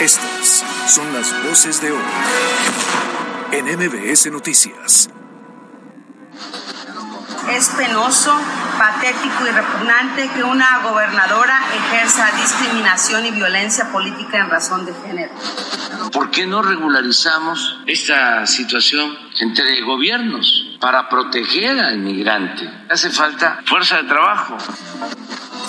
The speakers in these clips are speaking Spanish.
Estas son las voces de hoy en MBS Noticias. Es penoso, patético y repugnante que una gobernadora ejerza discriminación y violencia política en razón de género. ¿Por qué no regularizamos esta situación entre gobiernos para proteger al migrante? Hace falta fuerza de trabajo.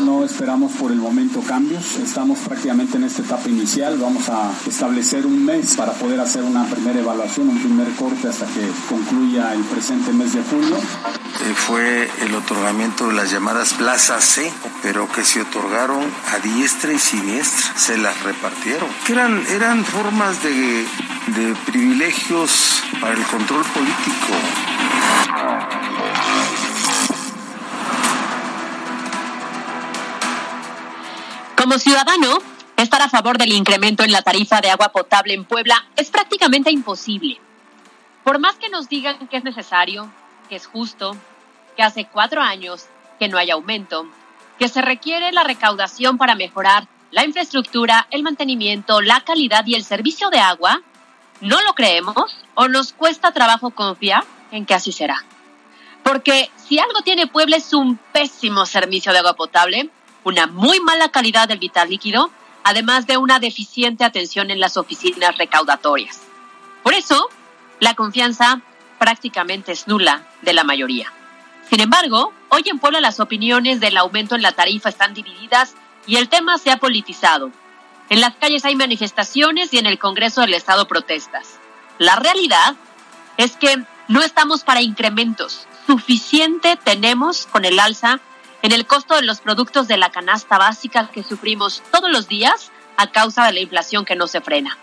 No esperamos por el momento cambios. Estamos prácticamente en esta etapa inicial. Vamos a establecer un mes para poder hacer una primera evaluación, un primer corte hasta que concluya el presente mes de julio. Eh, fue el otorgamiento de las llamadas plazas C, pero que se otorgaron a diestra y siniestra. Se las repartieron. Que eran, eran formas de, de privilegios para el control político. Como ciudadano, estar a favor del incremento en la tarifa de agua potable en Puebla es prácticamente imposible. Por más que nos digan que es necesario, que es justo, que hace cuatro años que no hay aumento, que se requiere la recaudación para mejorar la infraestructura, el mantenimiento, la calidad y el servicio de agua, no lo creemos o nos cuesta trabajo confiar en que así será. Porque si algo tiene Puebla es un pésimo servicio de agua potable una muy mala calidad del vital líquido, además de una deficiente atención en las oficinas recaudatorias. Por eso, la confianza prácticamente es nula de la mayoría. Sin embargo, hoy en Puebla las opiniones del aumento en la tarifa están divididas y el tema se ha politizado. En las calles hay manifestaciones y en el Congreso del Estado protestas. La realidad es que no estamos para incrementos. Suficiente tenemos con el alza en el costo de los productos de la canasta básica que sufrimos todos los días a causa de la inflación que no se frena.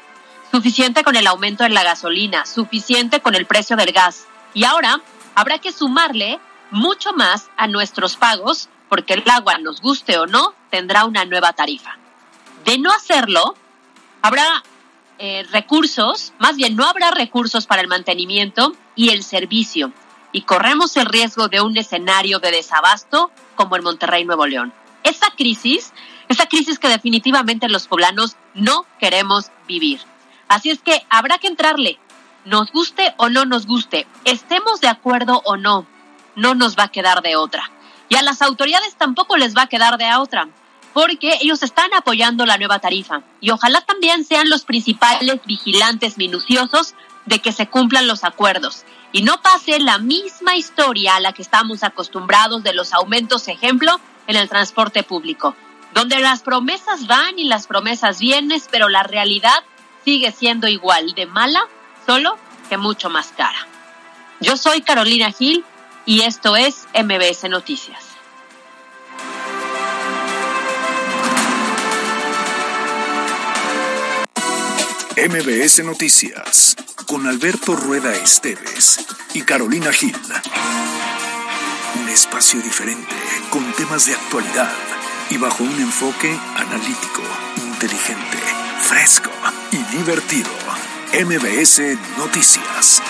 Suficiente con el aumento en la gasolina, suficiente con el precio del gas. Y ahora habrá que sumarle mucho más a nuestros pagos porque el agua, nos guste o no, tendrá una nueva tarifa. De no hacerlo, habrá eh, recursos, más bien no habrá recursos para el mantenimiento y el servicio. Y corremos el riesgo de un escenario de desabasto como en Monterrey, Nuevo León. Esa crisis, esa crisis que definitivamente los poblanos no queremos vivir. Así es que habrá que entrarle, nos guste o no nos guste, estemos de acuerdo o no, no nos va a quedar de otra. Y a las autoridades tampoco les va a quedar de otra, porque ellos están apoyando la nueva tarifa y ojalá también sean los principales vigilantes minuciosos de que se cumplan los acuerdos y no pase la misma historia a la que estamos acostumbrados de los aumentos, ejemplo, en el transporte público, donde las promesas van y las promesas vienen, pero la realidad sigue siendo igual de mala, solo que mucho más cara. Yo soy Carolina Gil y esto es MBS Noticias. MBS Noticias con Alberto Rueda Esteves y Carolina Gil. Un espacio diferente con temas de actualidad y bajo un enfoque analítico, inteligente, fresco y divertido. MBS Noticias.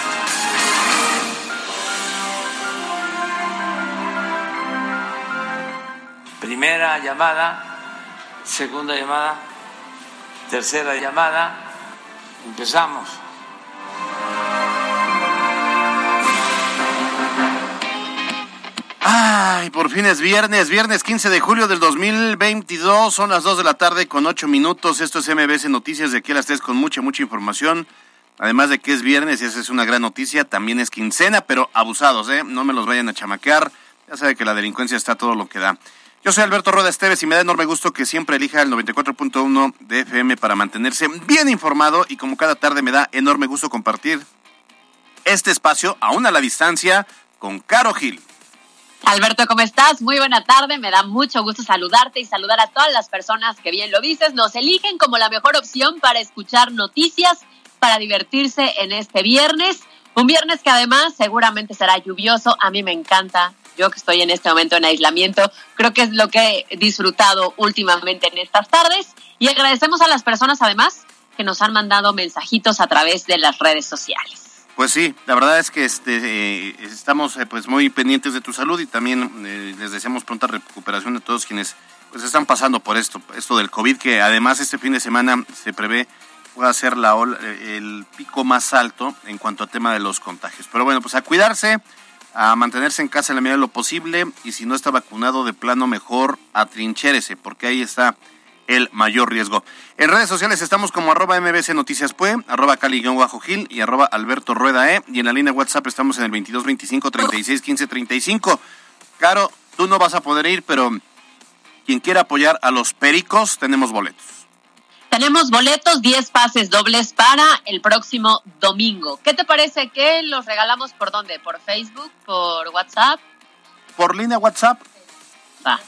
Primera llamada, segunda llamada, tercera llamada. Empezamos. Ay, por fin es viernes, viernes 15 de julio del 2022, son las 2 de la tarde con 8 minutos. Esto es MBS Noticias de aquí a las 3 con mucha, mucha información. Además de que es viernes y esa es una gran noticia, también es quincena, pero abusados, ¿eh? No me los vayan a chamaquear. Ya sabe que la delincuencia está todo lo que da. Yo soy Alberto Rueda Esteves y me da enorme gusto que siempre elija el 94.1 de FM para mantenerse bien informado y como cada tarde me da enorme gusto compartir este espacio, aún a la distancia, con Caro Gil. Alberto, ¿cómo estás? Muy buena tarde, me da mucho gusto saludarte y saludar a todas las personas que bien lo dices, nos eligen como la mejor opción para escuchar noticias, para divertirse en este viernes. Un viernes que además seguramente será lluvioso, a mí me encanta, yo que estoy en este momento en aislamiento, creo que es lo que he disfrutado últimamente en estas tardes. Y agradecemos a las personas además que nos han mandado mensajitos a través de las redes sociales. Pues sí, la verdad es que este, eh, estamos eh, pues muy pendientes de tu salud y también eh, les deseamos pronta recuperación a todos quienes pues están pasando por esto, esto del COVID, que además este fin de semana se prevé pueda ser la el pico más alto en cuanto a tema de los contagios. Pero bueno, pues a cuidarse, a mantenerse en casa en la medida de lo posible y si no está vacunado de plano mejor atrinchérese, porque ahí está el mayor riesgo. En redes sociales estamos como arroba mbc noticias pue, arroba cali gil y arroba alberto rueda e y en la línea WhatsApp estamos en el 22 25 36 15 35. Caro, tú no vas a poder ir, pero quien quiera apoyar a los pericos, tenemos boletos. Tenemos boletos, 10 pases dobles para el próximo domingo. ¿Qué te parece que los regalamos por dónde? ¿Por Facebook? ¿Por WhatsApp? Por línea WhatsApp. Va.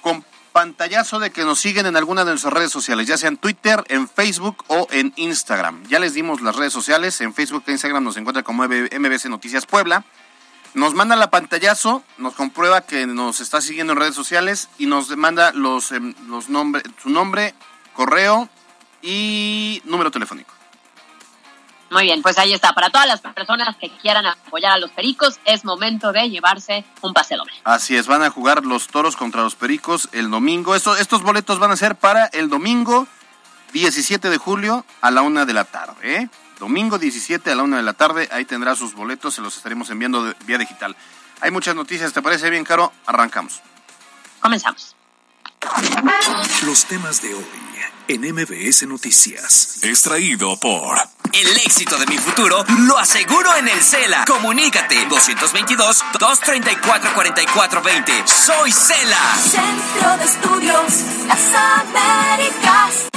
Con pantallazo de que nos siguen en alguna de nuestras redes sociales, ya sea en Twitter, en Facebook o en Instagram. Ya les dimos las redes sociales. En Facebook e Instagram nos encuentra como MBC Noticias Puebla. Nos manda la pantallazo, nos comprueba que nos está siguiendo en redes sociales y nos manda los, em, los nombres, su nombre, correo y número telefónico. Muy bien, pues ahí está. Para todas las personas que quieran apoyar a los Pericos, es momento de llevarse un pase doble. Así es, van a jugar los Toros contra los Pericos el domingo. Estos, estos boletos van a ser para el domingo 17 de julio a la una de la tarde. ¿eh? Domingo 17 a la una de la tarde, ahí tendrá sus boletos, se los estaremos enviando de, vía digital. Hay muchas noticias, ¿te parece bien, Caro? Arrancamos. Comenzamos. Los temas de hoy en MBS Noticias. Extraído por... El éxito de mi futuro lo aseguro en el CELA. Comunícate 222-234-4420. Soy CELA. Centro de Estudios Las Américas.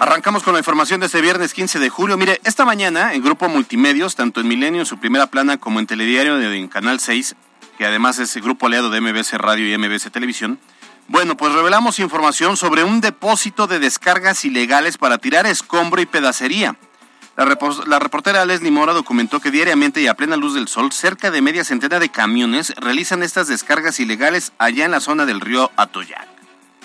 Arrancamos con la información de este viernes 15 de julio. Mire, esta mañana en Grupo Multimedios, tanto en Milenio en su primera plana como en Telediario de, en Canal 6, que además es el grupo aliado de MBC Radio y MBC Televisión, bueno, pues revelamos información sobre un depósito de descargas ilegales para tirar escombro y pedacería. La, reportera Leslie Mora documentó que diariamente y a plena luz del sol, cerca de media centena de camiones realizan estas descargas ilegales allá en la zona del río Atoyac.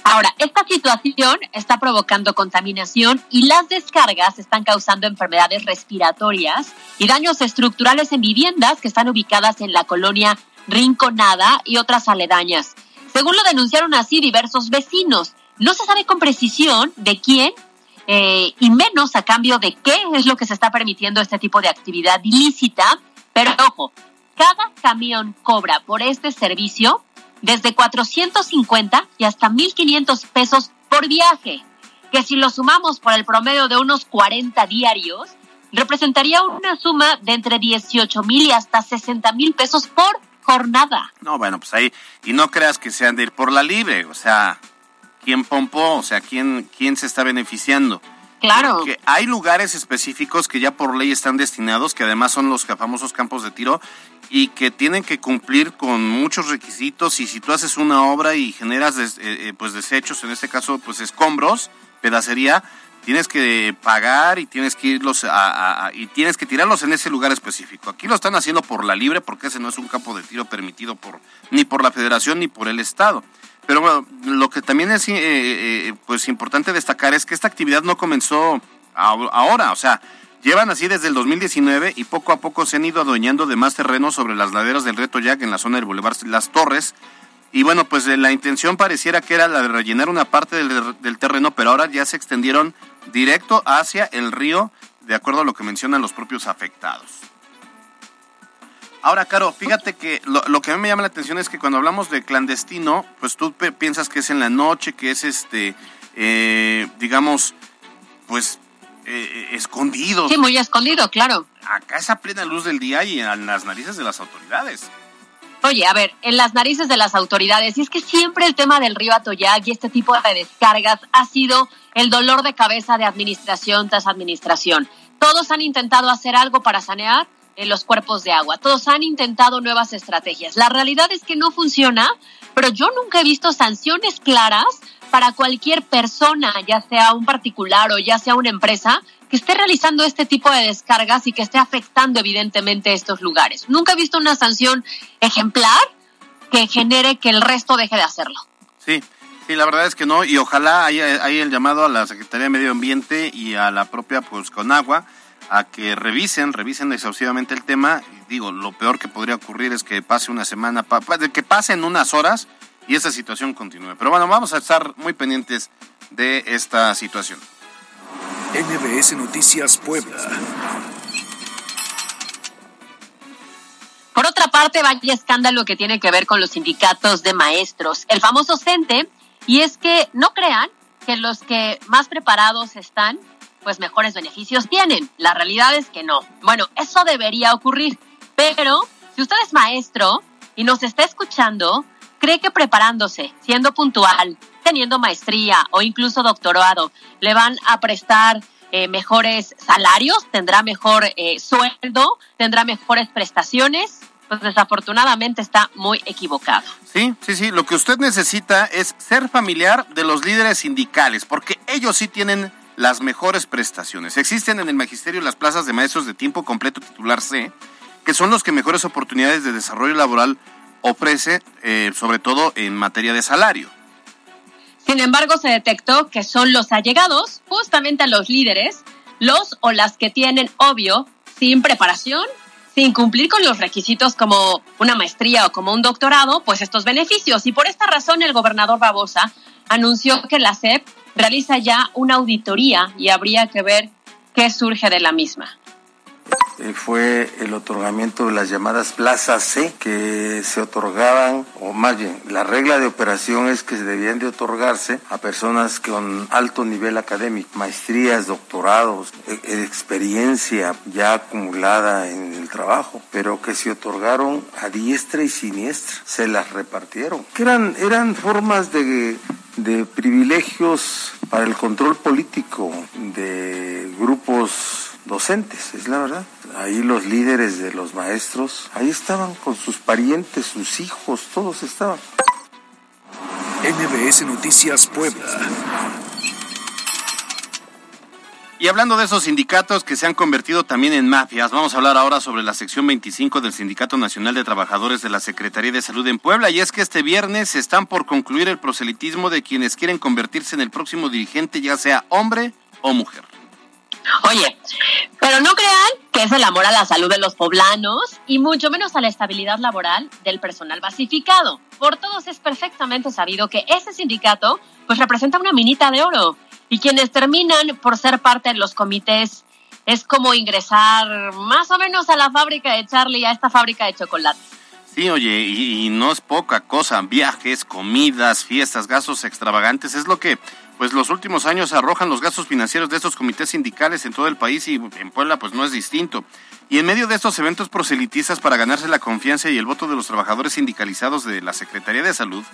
Ahora, esta situación está provocando contaminación y las descargas están causando enfermedades respiratorias y daños estructurales en viviendas que están ubicadas en la colonia Rinconada y otras aledañas. Según lo denunciaron así diversos vecinos, no se sabe con precisión de quién eh, y menos a cambio de qué es lo que se está permitiendo este tipo de actividad ilícita, pero ojo, cada camión cobra por este servicio desde 450 y hasta 1.500 pesos por viaje, que si lo sumamos por el promedio de unos 40 diarios, representaría una suma de entre 18 mil y hasta 60 mil pesos por jornada. No, bueno, pues ahí, y no creas que sean de ir por la libre, o sea, ¿quién pompó? O sea, ¿quién, quién se está beneficiando? Claro. Porque hay lugares específicos que ya por ley están destinados, que además son los famosos campos de tiro, y que tienen que cumplir con muchos requisitos y si tú haces una obra y generas eh, eh, pues desechos, en este caso pues escombros, pedacería, tienes que pagar y tienes que irlos a, y tienes que tirarlos en ese lugar específico. Aquí lo están haciendo por la libre porque ese no es un campo de tiro permitido por ni por la Federación ni por el Estado. Pero bueno, lo que también es eh, pues importante destacar es que esta actividad no comenzó ahora, o sea, Llevan así desde el 2019 y poco a poco se han ido adueñando de más terreno sobre las laderas del Reto Jack en la zona del Boulevard Las Torres. Y bueno, pues eh, la intención pareciera que era la de rellenar una parte del, terreno, pero ahora ya se extendieron directo hacia el río, de acuerdo a lo que mencionan los propios afectados. Ahora, Caro, fíjate que lo, que a mí me llama la atención es que cuando hablamos de clandestino, pues tú piensas que es en la noche, que es este, eh, digamos, pues eh, escondidos. Sí, muy escondido, claro. Acá es a plena luz del día y en las narices de las autoridades. Oye, a ver, en las narices de las autoridades, y es que siempre el tema del río Atoyac y este tipo de descargas ha sido el dolor de cabeza de administración tras administración. Todos han intentado hacer algo para sanear en los cuerpos de agua. Todos han intentado nuevas estrategias. La realidad es que no funciona, pero yo nunca he visto sanciones claras para cualquier persona, ya sea un particular o ya sea una empresa, que esté realizando este tipo de descargas y que esté afectando evidentemente estos lugares. Nunca he visto una sanción ejemplar que genere que el resto deje de hacerlo. Sí, sí, la verdad es que no, y ojalá haya, el llamado a la Secretaría de Medio Ambiente y a la propia pues Conagua a que revisen, revisen exhaustivamente el tema. Digo, lo peor que podría ocurrir es que pase una semana, que pasen unas horas y esta situación continúe. Pero bueno, vamos a estar muy pendientes de esta situación. NBS Noticias Puebla. Por otra parte, vaya escándalo que tiene que ver con los sindicatos de maestros, el famoso CENTE, y es que no crean que los que más preparados están, pues mejores beneficios tienen. La realidad es que no. Bueno, eso debería ocurrir, pero si usted es maestro y nos está escuchando, cree que preparándose, siendo puntual, teniendo maestría o incluso doctorado, le van a prestar eh, mejores salarios, tendrá mejor eh, sueldo, tendrá mejores prestaciones, pues desafortunadamente está muy equivocado. Sí, sí, sí. Lo que usted necesita es ser familiar de los líderes sindicales, porque ellos sí tienen las mejores prestaciones. Existen en el magisterio las plazas de maestros de tiempo completo titular C, que son los que mejores oportunidades de desarrollo laboral ofrece, eh, sobre todo en materia de salario. Sin embargo, se detectó que son los allegados, justamente a los líderes, los o las que tienen, obvio, sin preparación, sin cumplir con los requisitos como una maestría o como un doctorado, pues estos beneficios. Y por esta razón el gobernador Babosa anunció que la SEP realiza ya una auditoría y habría que ver qué surge de la misma. Eh, fue el otorgamiento de las llamadas plazas C que se otorgaban, o más bien, la regla de operación es que se debían de otorgarse a personas con alto nivel académico, maestrías, doctorados, e, e, experiencia ya acumulada en el trabajo, pero que se otorgaron a diestra y siniestra, se las repartieron, que eran, eran formas de de privilegios para el control político de grupos docentes, es la verdad. Ahí los líderes de los maestros, ahí estaban con sus parientes, sus hijos, todos estaban. NBS Noticias Puebla. Y hablando de esos sindicatos que se han convertido también en mafias, vamos a hablar ahora sobre la sección 25 del Sindicato Nacional de Trabajadores de la Secretaría de Salud en Puebla. Y es que este viernes están por concluir el proselitismo de quienes quieren convertirse en el próximo dirigente, ya sea hombre o mujer. Oye, pero no crean que es el amor a la salud de los poblanos y mucho menos a la estabilidad laboral del personal basificado. Por todos es perfectamente sabido que ese sindicato pues representa una minita de oro y quienes terminan por ser parte de los comités es como ingresar más o menos a la fábrica de Charlie, a esta fábrica de chocolate. Sí, oye, y, y, no es poca cosa, viajes, comidas, fiestas, gastos extravagantes, es lo que pues los últimos años arrojan los gastos financieros de estos comités sindicales en todo el país y en Puebla pues no es distinto. Y en medio de estos eventos proselitistas para ganarse la confianza y el voto de los trabajadores sindicalizados de la Secretaría de Salud,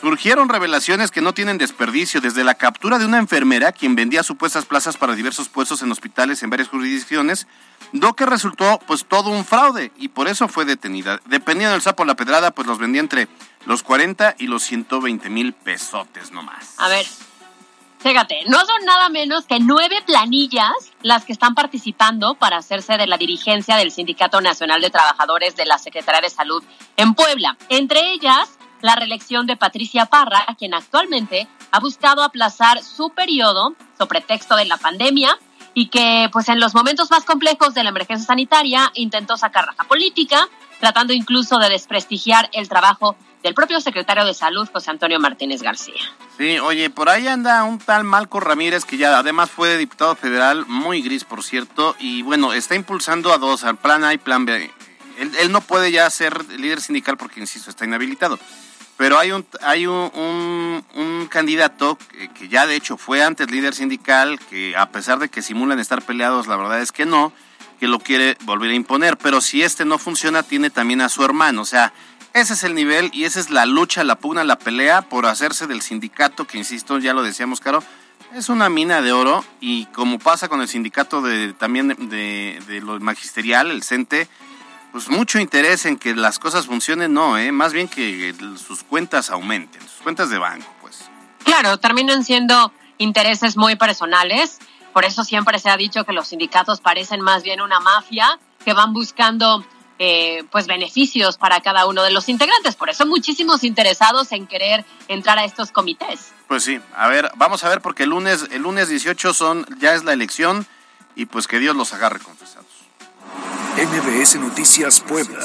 Surgieron revelaciones que no tienen desperdicio, desde la captura de una enfermera quien vendía supuestas plazas para diversos puestos en hospitales en varias jurisdicciones, lo que resultó pues todo un fraude y por eso fue detenida. Dependiendo del sapo la pedrada, pues los vendía entre los 40 y los 120 mil pesotes nomás. A ver, fíjate, no son nada menos que nueve planillas las que están participando para hacerse de la dirigencia del Sindicato Nacional de Trabajadores de la Secretaría de Salud en Puebla. Entre ellas la reelección de Patricia Parra, quien actualmente ha buscado aplazar su periodo sobre pretexto de la pandemia y que pues en los momentos más complejos de la emergencia sanitaria intentó sacar raja política, tratando incluso de desprestigiar el trabajo del propio secretario de Salud, José Antonio Martínez García. Sí, oye, por ahí anda un tal Malco Ramírez, que ya además fue diputado federal, muy gris, por cierto, y bueno, está impulsando a dos, al plan A y plan B. Él, no puede ya ser líder sindical porque, insisto, está inhabilitado pero hay un, hay un, un, candidato que, ya de hecho fue antes líder sindical, que a pesar de que simulan estar peleados, la verdad es que no, que lo quiere volver a imponer, pero si este no funciona, tiene también a su hermano, o sea, ese es el nivel y esa es la lucha, la pugna, la pelea por hacerse del sindicato, que insisto, ya lo decíamos, Caro, es una mina de oro y como pasa con el sindicato de también de, lo magisterial, el CENTE, pues mucho interés en que las cosas funcionen, no, ¿eh? más bien que sus cuentas aumenten, sus cuentas de banco, pues. Claro, terminan siendo intereses muy personales, por eso siempre se ha dicho que los sindicatos parecen más bien una mafia que van buscando eh, pues beneficios para cada uno de los integrantes, por eso muchísimos interesados en querer entrar a estos comités. Pues sí, a ver, vamos a ver porque el lunes, el lunes 18 son, ya es la elección y pues que Dios los agarre confesados. NBS Noticias Puebla.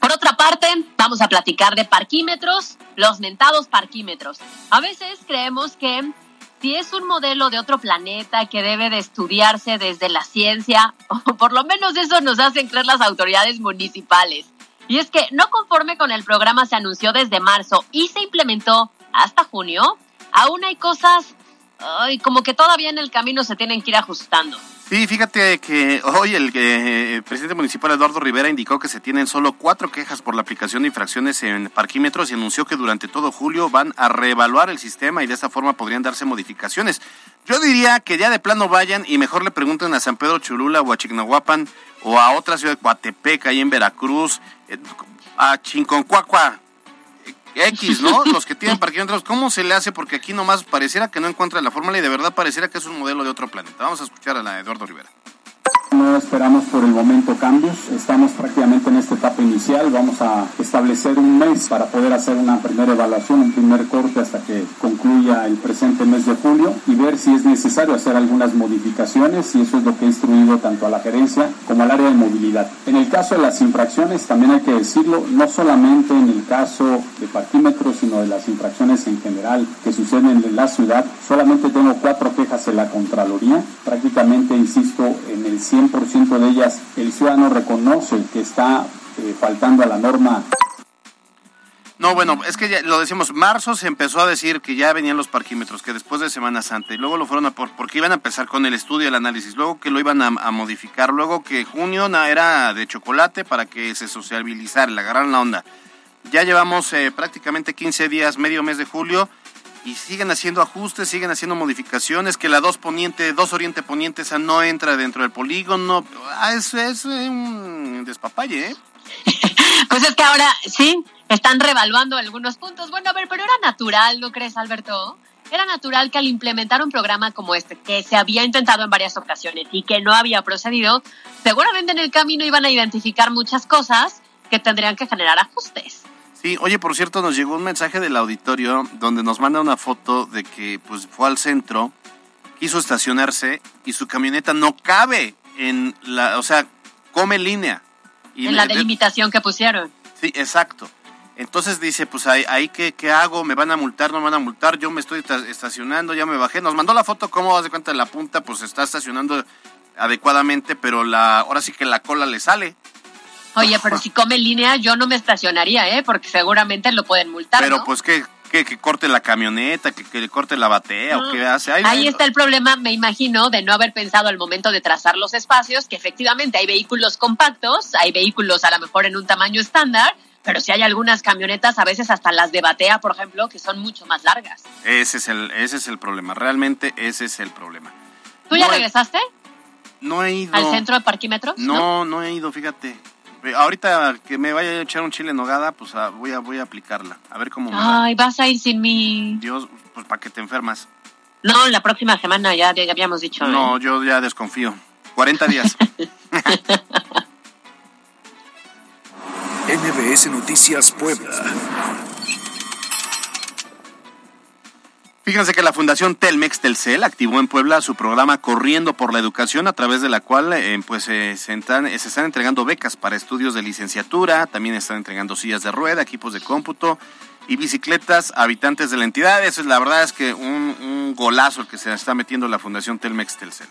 Por otra parte, vamos a platicar de parquímetros, los mentados parquímetros. A veces creemos que si es un modelo de otro planeta que debe de estudiarse desde la ciencia, o por lo menos eso nos hacen creer las autoridades municipales. Y es que no conforme con el programa se anunció desde marzo y se implementó hasta junio, aún hay cosas como que todavía en el camino se tienen que ir ajustando. Sí, fíjate que hoy el, eh, presidente municipal Eduardo Rivera indicó que se tienen solo cuatro quejas por la aplicación de infracciones en parquímetros y anunció que durante todo julio van a reevaluar el sistema y de esta forma podrían darse modificaciones. Yo diría que ya de plano vayan y mejor le pregunten a San Pedro Cholula o a Chignahuapan o a otra ciudad de Coatepec, ahí en Veracruz, eh, a Chinconcuacua, X, ¿no? Los que tienen parquímetros, ¿cómo se le hace? Porque aquí nomás pareciera que no encuentra la fórmula y de verdad pareciera que es un modelo de otro planeta. Vamos a escuchar a la Eduardo Rivera. No esperamos por el momento cambios, estamos prácticamente en esta etapa inicial, vamos a establecer un mes para poder hacer una primera evaluación, un primer corte hasta que concluya el presente mes de julio y ver si es necesario hacer algunas modificaciones y eso es lo que he instruido tanto a la gerencia como al área de movilidad. En el caso de las infracciones, también hay que decirlo, no solamente en el caso de parquímetros, sino de las infracciones en general que suceden en la ciudad, solamente tengo cuatro quejas en la Contraloría, prácticamente, insisto, en el 100 100% de ellas el ciudadano reconoce que está eh, faltando a la norma. No, bueno, es que ya lo decimos, marzo se empezó a decir que ya venían los parquímetros, que después de Semana Santa, y luego lo fueron a por, porque iban a empezar con el estudio, el análisis, luego que lo iban a, modificar, luego que junio era de chocolate para que se sociabilizara, le agarraran la onda. Ya llevamos eh, prácticamente 15 días, medio mes de julio, y siguen haciendo ajustes, siguen haciendo modificaciones, que la 2 poniente, 2 oriente poniente, esa no entra dentro del polígono. Ah, eso es un despapalle, ¿eh? pues es que ahora sí, están revaluando algunos puntos. Bueno, a ver, pero era natural, ¿no crees, Alberto? Era natural que al implementar un programa como este, que se había intentado en varias ocasiones y que no había procedido, seguramente en el camino iban a identificar muchas cosas que tendrían que generar ajustes. Sí, oye, por cierto, nos llegó un mensaje del auditorio donde nos manda una foto de que pues fue al centro, quiso estacionarse y su camioneta no cabe en la, o sea, come línea. Y en la delimitación que pusieron. Sí, exacto. Entonces dice, pues ahí, ahí ¿qué, ¿qué, hago? ¿Me van a multar? ¿No me van a multar? Yo me estoy estacionando, ya me bajé. Nos mandó la foto, ¿cómo vas de cuenta? La punta pues está estacionando adecuadamente, pero la ahora sí que la cola le sale. Oye, pero si come línea, yo no me estacionaría, ¿eh? Porque seguramente lo pueden multar. Pero pues que, que, corte la camioneta, que, que corte la batea o qué hace. Ahí está el problema, me imagino, de no haber pensado al momento de trazar los espacios, que efectivamente hay vehículos compactos, hay vehículos a lo mejor en un tamaño estándar, pero si hay algunas camionetas, a veces hasta las de batea, por ejemplo, que son mucho más largas. Ese es el, ese es el problema, realmente ese es el problema. ¿Tú ya regresaste? No he ido. ¿Al centro de parquímetros? No, no, he ido, fíjate. Ahorita que me vaya a echar un chile en nogada, pues ah, voy a voy a aplicarla. A ver cómo me Ay, vas a ir sin mí. Dios, pues para que te enfermas. No, la próxima semana ya, ya habíamos dicho. No, ¿eh? yo ya desconfío. 40 días. NBS Noticias Puebla. Fíjense que la Fundación Telmex Telcel activó en Puebla su programa Corriendo por la Educación, a través de la cual eh, pues, se, están, se están entregando becas para estudios de licenciatura, también están entregando sillas de rueda, equipos de cómputo y bicicletas a habitantes de la entidad. Eso es la verdad es que un, un golazo que se está metiendo la Fundación Telmex Telcel.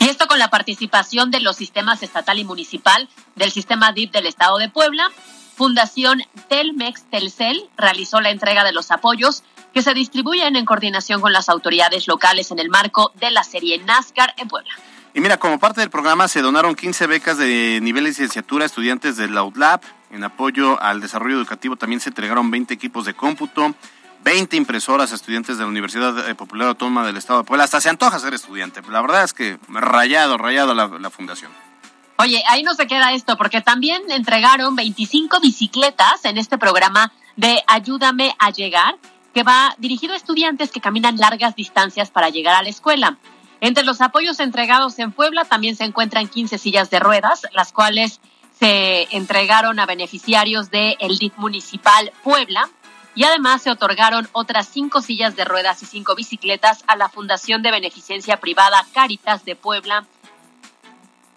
Y esto con la participación de los sistemas estatal y municipal del sistema DIP del Estado de Puebla. Fundación Telmex Telcel realizó la entrega de los apoyos que se distribuyen en coordinación con las autoridades locales en el marco de la serie NASCAR en Puebla. Y mira, como parte del programa se donaron 15 becas de nivel de licenciatura a estudiantes del Outlab. En apoyo al desarrollo educativo también se entregaron 20 equipos de cómputo, 20 impresoras a estudiantes de la Universidad eh, Popular Autónoma del Estado de Puebla. Hasta se antoja ser estudiante. La verdad es que rayado, rayado la, la fundación. Oye, ahí no se queda esto, porque también entregaron 25 bicicletas en este programa de Ayúdame a llegar que va dirigido a estudiantes que caminan largas distancias para llegar a la escuela. Entre los apoyos entregados en Puebla también se encuentran 15 sillas de ruedas, las cuales se entregaron a beneficiarios del el municipal Puebla y además se otorgaron otras cinco sillas de ruedas y cinco bicicletas a la Fundación de Beneficencia Privada Caritas de Puebla.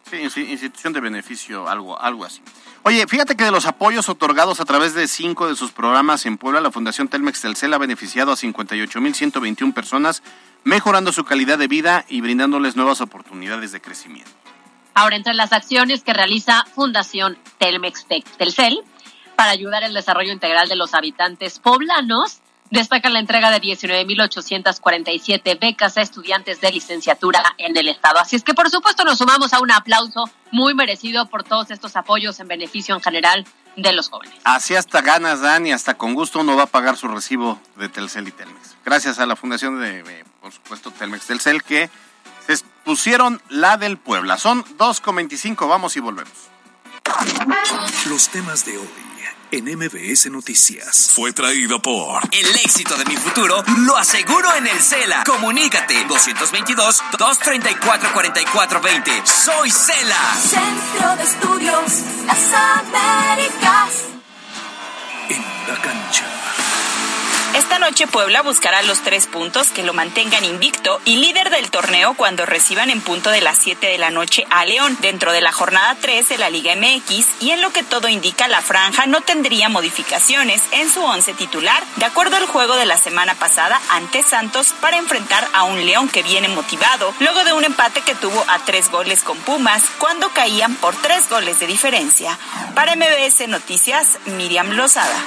Sí, institución de beneficio, algo, algo así. Oye, fíjate que de los apoyos otorgados a través de cinco de sus programas en Puebla, la Fundación Telmex Telcel ha beneficiado a 58.121 personas, mejorando su calidad de vida y brindándoles nuevas oportunidades de crecimiento. Ahora, entre las acciones que realiza Fundación Telmex Telcel para ayudar al desarrollo integral de los habitantes poblanos, destaca la entrega de 19.847 becas a estudiantes de licenciatura en el Estado. Así es que, por supuesto, nos sumamos a un aplauso muy merecido por todos estos apoyos en beneficio en general de los jóvenes. Así hasta ganas dan y hasta con gusto uno va a pagar su recibo de Telcel y Telmex. Gracias a la fundación de, por supuesto, Telmex Telcel que se pusieron la del Puebla. Son 2,25, vamos y volvemos. Los temas de hoy en MBS Noticias. Fue traído por El éxito de mi futuro lo aseguro en el CELA. Comunícate 222-234-4420. Soy CELA. Centro de Estudios Las Américas. En la cancha. Esta noche Puebla buscará los tres puntos que lo mantengan invicto y líder del torneo cuando reciban en punto de las 7 de la noche a León dentro de la jornada 3 de la Liga MX y en lo que todo indica la franja no tendría modificaciones en su once titular de acuerdo al juego de la semana pasada ante Santos para enfrentar a un León que viene motivado luego de un empate que tuvo a tres goles con Pumas cuando caían por tres goles de diferencia. Para MBS Noticias, Miriam Lozada.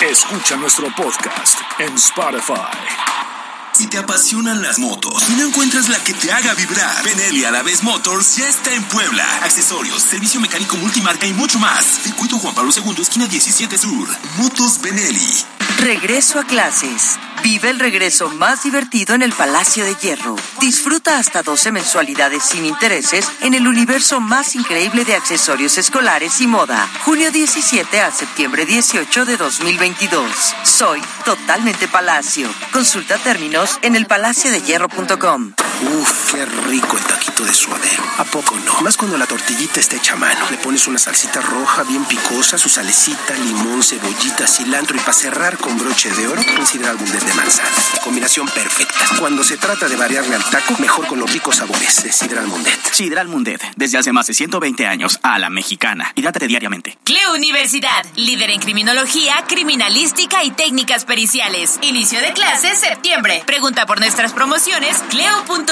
Escucha nuestro podcast en Spotify. Si te apasionan las motos y no encuentras la que te haga vibrar, Benelli a la vez Motors ya está en Puebla. Accesorios, servicio mecánico multimarca y mucho más. Circuito Juan Pablo II, esquina 17 Sur. Motos Benelli. Regreso a clases. Vive el regreso más divertido en el Palacio de Hierro. Disfruta hasta 12 mensualidades sin intereses en el universo más increíble de accesorios escolares y moda. Junio 17 a septiembre 18 de 2022. Soy totalmente Palacio. Consulta términos en elpalaciodehierro.com. Uf, qué rico el taquito de suadero. ¿A poco no? Más cuando la tortillita está hecha a mano. Le pones una salsita roja bien picosa, su salecita, limón, cebollita, cilantro y para cerrar con broche de oro, un sidral bundet de manzana. Combinación perfecta. Cuando se trata de variarle al taco, mejor con los ricos sabores de sidral mundet. Sidral Mundet, desde hace más de 120 años, a la mexicana. Hidrátate diariamente. CLEU Universidad, líder en criminología, criminalística y técnicas periciales. Inicio de clases septiembre. Pregunta por nuestras promociones cleu.edu.mx.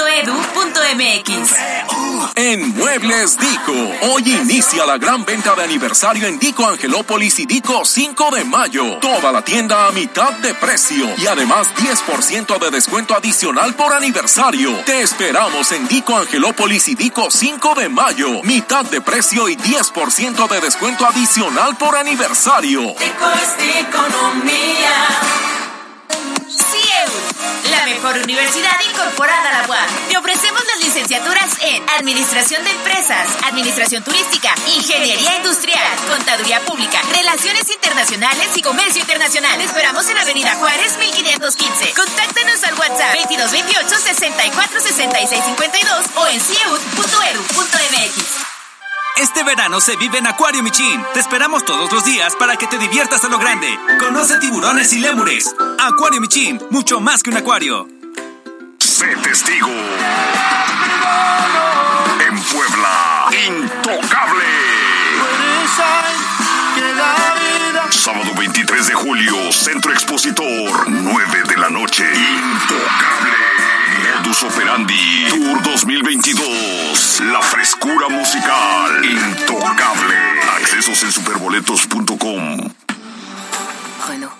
En Muebles Dico, hoy inicia la gran venta de aniversario en Dico Angelópolis y Dico 5 de mayo. Toda la tienda a mitad de precio y además 10% de descuento adicional por aniversario. Te esperamos en Dico Angelópolis y Dico 5 de mayo. Mitad de precio y 10% de descuento adicional por aniversario. Dico es economía. CIEU, la mejor universidad incorporada a la UAM. Te ofrecemos las licenciaturas en Administración de Empresas, Administración Turística, Ingeniería Industrial, Contaduría Pública, Relaciones Internacionales y Comercio Internacional. Te esperamos en Avenida Juárez 1515. Contáctanos al WhatsApp 2228 64 66 52 o en cieu.edu.mx. Este verano se vive en Acuario Michin. Te esperamos todos los días para que te diviertas a lo grande. Conoce tiburones y lémures. Acuario Michin, mucho más que un acuario. Sé testigo. En Puebla, intocable. Sábado 23 de julio, Centro Expositor, 9 de la noche. Intocable. Modus Operandi Tour 2022. La frescura musical. Intocable. Accesos en superboletos.com.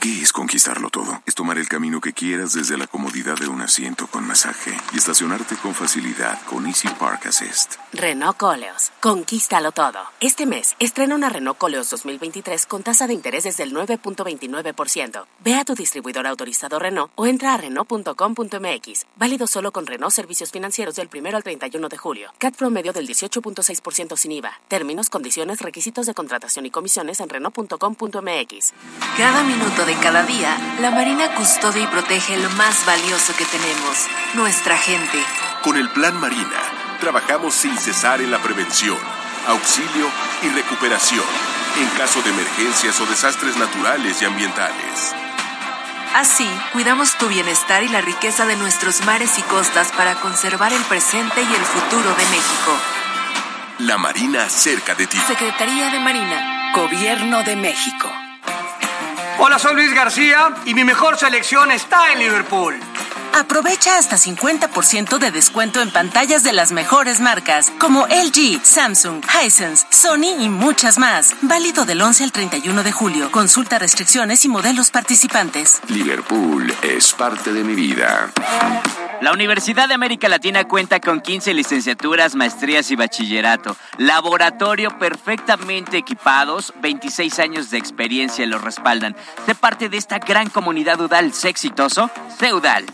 ¿Qué es conquistarlo todo? Es tomar el camino que quieras desde la comodidad de un asiento con masaje y estacionarte con facilidad con Easy Park Assist. Renault Coleos. Conquístalo todo. Este mes, estrena una Renault Coleos 2023 con tasa de interés desde el 9.29%. Ve a tu distribuidor autorizado Renault o entra a Renault.com.mx. Válido solo con Renault Servicios Financieros del 1 al 31 de julio. CAT promedio del 18.6% sin IVA. Términos, condiciones, requisitos de contratación y comisiones en Renault.com.mx. Cada minuto de cada día, la Marina custodia y protege lo más valioso que tenemos, nuestra gente. Con el Plan Marina, trabajamos sin cesar en la prevención, auxilio y recuperación en caso de emergencias o desastres naturales y ambientales. Así, cuidamos tu bienestar y la riqueza de nuestros mares y costas para conservar el presente y el futuro de México. La Marina cerca de ti. Secretaría de Marina, Gobierno de México. Hola, soy Luis García y mi mejor selección está en Liverpool. Aprovecha hasta 50% de descuento en pantallas de las mejores marcas como LG, Samsung, Hisense, Sony y muchas más. Válido del 11 al 31 de julio. Consulta restricciones y modelos participantes. Liverpool es parte de mi vida. La Universidad de América Latina cuenta con 15 licenciaturas, maestrías y bachillerato. Laboratorio perfectamente equipados, 26 años de experiencia los respaldan. Sé parte de esta gran comunidad udal. Sé exitoso, Seudal.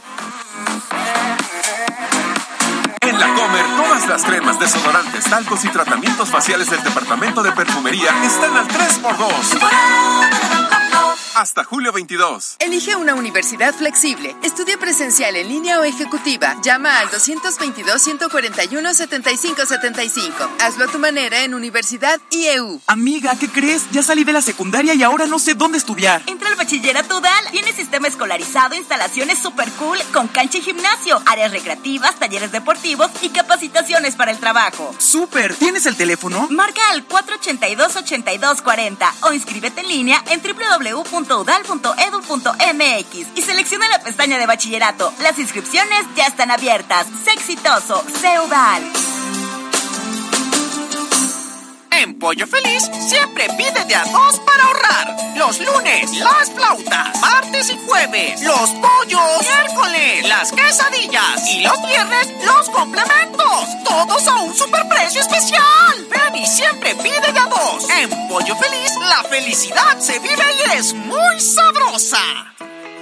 En la Comer, todas las cremas, desodorantes, talcos y tratamientos faciales del departamento de perfumería están al 3x2. Hasta julio 22. Elige una universidad flexible. Estudia presencial en línea o ejecutiva. Llama al 222-141-7575. Hazlo a tu manera en Universidad IEU. Amiga, ¿qué crees? Ya salí de la secundaria y ahora no sé dónde estudiar. Entra al bachillerato DAL. Tiene sistema escolarizado, instalaciones super cool, con cancha y gimnasio, áreas recreativas, talleres deportivos y capacitaciones para el trabajo. ¡Súper! ¿Tienes el teléfono? Marca al 482-8240 o inscríbete en línea en www udal.edu.mx y selecciona la pestaña de bachillerato. Las inscripciones ya están abiertas. ¡Sé exitoso! ¡Sé Udal! En Pollo Feliz siempre pide de a dos para ahorrar. Los lunes, las flautas. Martes y jueves, los pollos. Miércoles, las quesadillas. Y los viernes, los complementos. Todos a un superprecio especial. Ven siempre pide de a dos. En Pollo Feliz, la felicidad se vive y es muy sabrosa.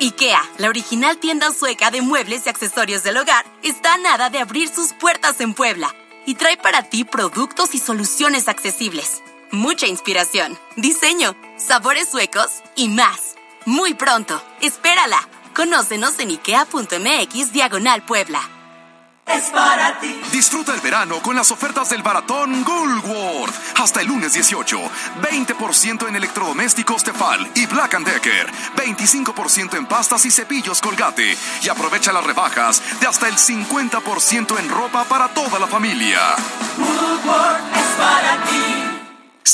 IKEA, la original tienda sueca de muebles y accesorios del hogar, está a nada de abrir sus puertas en Puebla y trae para ti productos y soluciones accesibles. Mucha inspiración, diseño, sabores suecos y más. Muy pronto, espérala. Conócenos en ikea.mx diagonal Puebla. Es para ti. Disfruta el verano con las ofertas del baratón Woolworth. Hasta el lunes 18. 20% en electrodomésticos Tefal y Black Decker. 25% en pastas y cepillos Colgate. Y aprovecha las rebajas de hasta el 50% en ropa para toda la familia. Woolworth.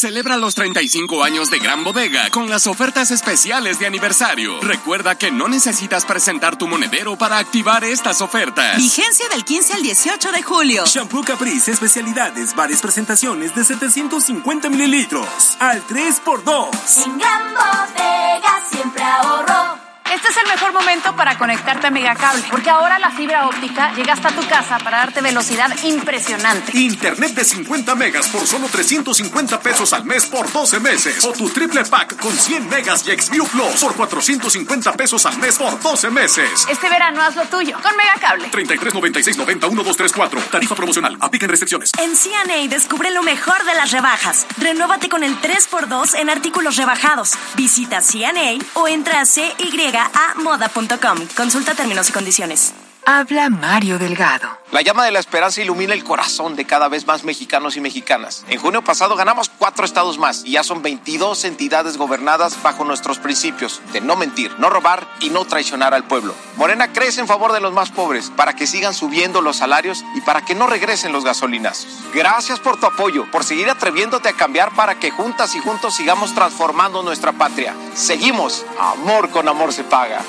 Celebra los 35 años de Gran Bodega con las ofertas especiales de aniversario. Recuerda que no necesitas presentar tu monedero para activar estas ofertas. Vigencia del 15 al 18 de julio. Shampoo Caprice, especialidades, varias presentaciones de 750 mililitros. Al 3x2. En Gran Bodega siempre ahorro. Este es el mejor momento para conectarte a Megacable, porque ahora la fibra óptica llega hasta tu casa para darte velocidad impresionante. Internet de 50 megas por solo 350 pesos al mes por 12 meses. O tu triple pack con 100 megas y Xview Plus por 450 pesos al mes por 12 meses. Este verano haz lo tuyo con Megacable. 33 96 90 1234. Tarifa promocional. Apliquen restricciones. En CNA descubre lo mejor de las rebajas. Renóvate con el 3x2 en artículos rebajados. Visita CNA o entra a CY a moda.com. Consulta términos y condiciones. Habla Mario Delgado. La llama de la esperanza ilumina el corazón de cada vez más mexicanos y mexicanas. En junio pasado ganamos cuatro estados más y ya son 22 entidades gobernadas bajo nuestros principios de no mentir, no robar y no traicionar al pueblo. Morena crece en favor de los más pobres para que sigan subiendo los salarios y para que no regresen los gasolinazos. Gracias por tu apoyo, por seguir atreviéndote a cambiar para que juntas y juntos sigamos transformando nuestra patria. Seguimos. Amor con amor se paga.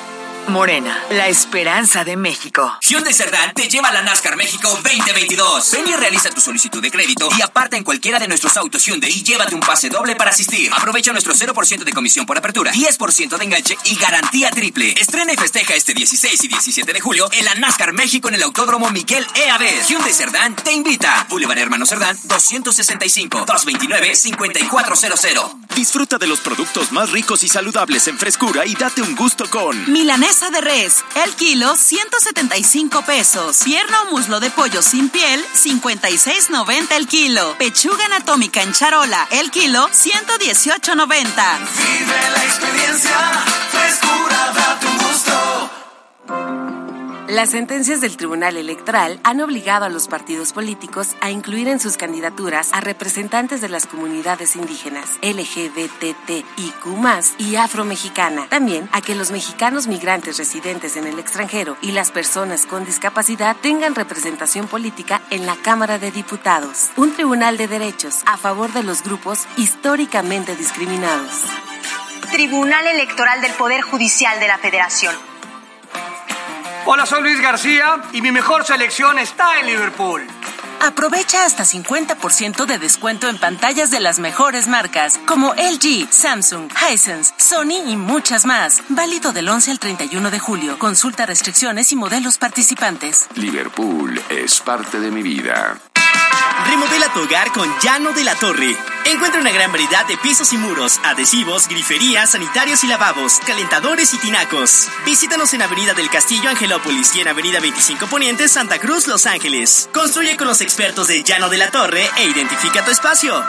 Morena, la esperanza de México. Hyundai Cerdán te lleva a la NASCAR México 2022. Ven y realiza tu solicitud de crédito y aparta en cualquiera de nuestros autos Hyundai y llévate un pase doble para asistir. Aprovecha nuestro 0% de comisión por apertura, 10% de enganche y garantía triple. Estrena y festeja este 16 y 17 de julio en la NASCAR México en el Autódromo Miguel E. Aves. Hyundai Cerdán te invita. Boulevard Hermano Cerdán 265 229 5400. Disfruta de los productos más ricos y saludables en frescura y date un gusto con Milanesa de res, el kilo 175 pesos. Pierna o muslo de pollo sin piel 56.90 el kilo. Pechuga anatómica en charola, el kilo 118.90. Vive la experiencia, frescura, Las sentencias del Tribunal Electoral han obligado a los partidos políticos a incluir en sus candidaturas a representantes de las comunidades indígenas, LGBTIQ y afromexicana. También a que los mexicanos migrantes residentes en el extranjero y las personas con discapacidad tengan representación política en la Cámara de Diputados. Un tribunal de derechos a favor de los grupos históricamente discriminados. Tribunal Electoral del Poder Judicial de la Federación. Hola, soy Luis García y mi mejor selección está en Liverpool. Aprovecha hasta 50% de descuento en pantallas de las mejores marcas como LG, Samsung, Hisense, Sony y muchas más. Válido del 11 al 31 de julio. Consulta restricciones y modelos participantes. Liverpool es parte de mi vida. Remodela tu hogar con Llano de la Torre. Encuentra una gran variedad de pisos y muros, adhesivos, griferías, sanitarios y lavabos, calentadores y tinacos. Visítanos en Avenida del Castillo Angelópolis y en Avenida 25 Poniente Santa Cruz, Los Ángeles. Construye con los expertos de Llano de la Torre e identifica tu espacio.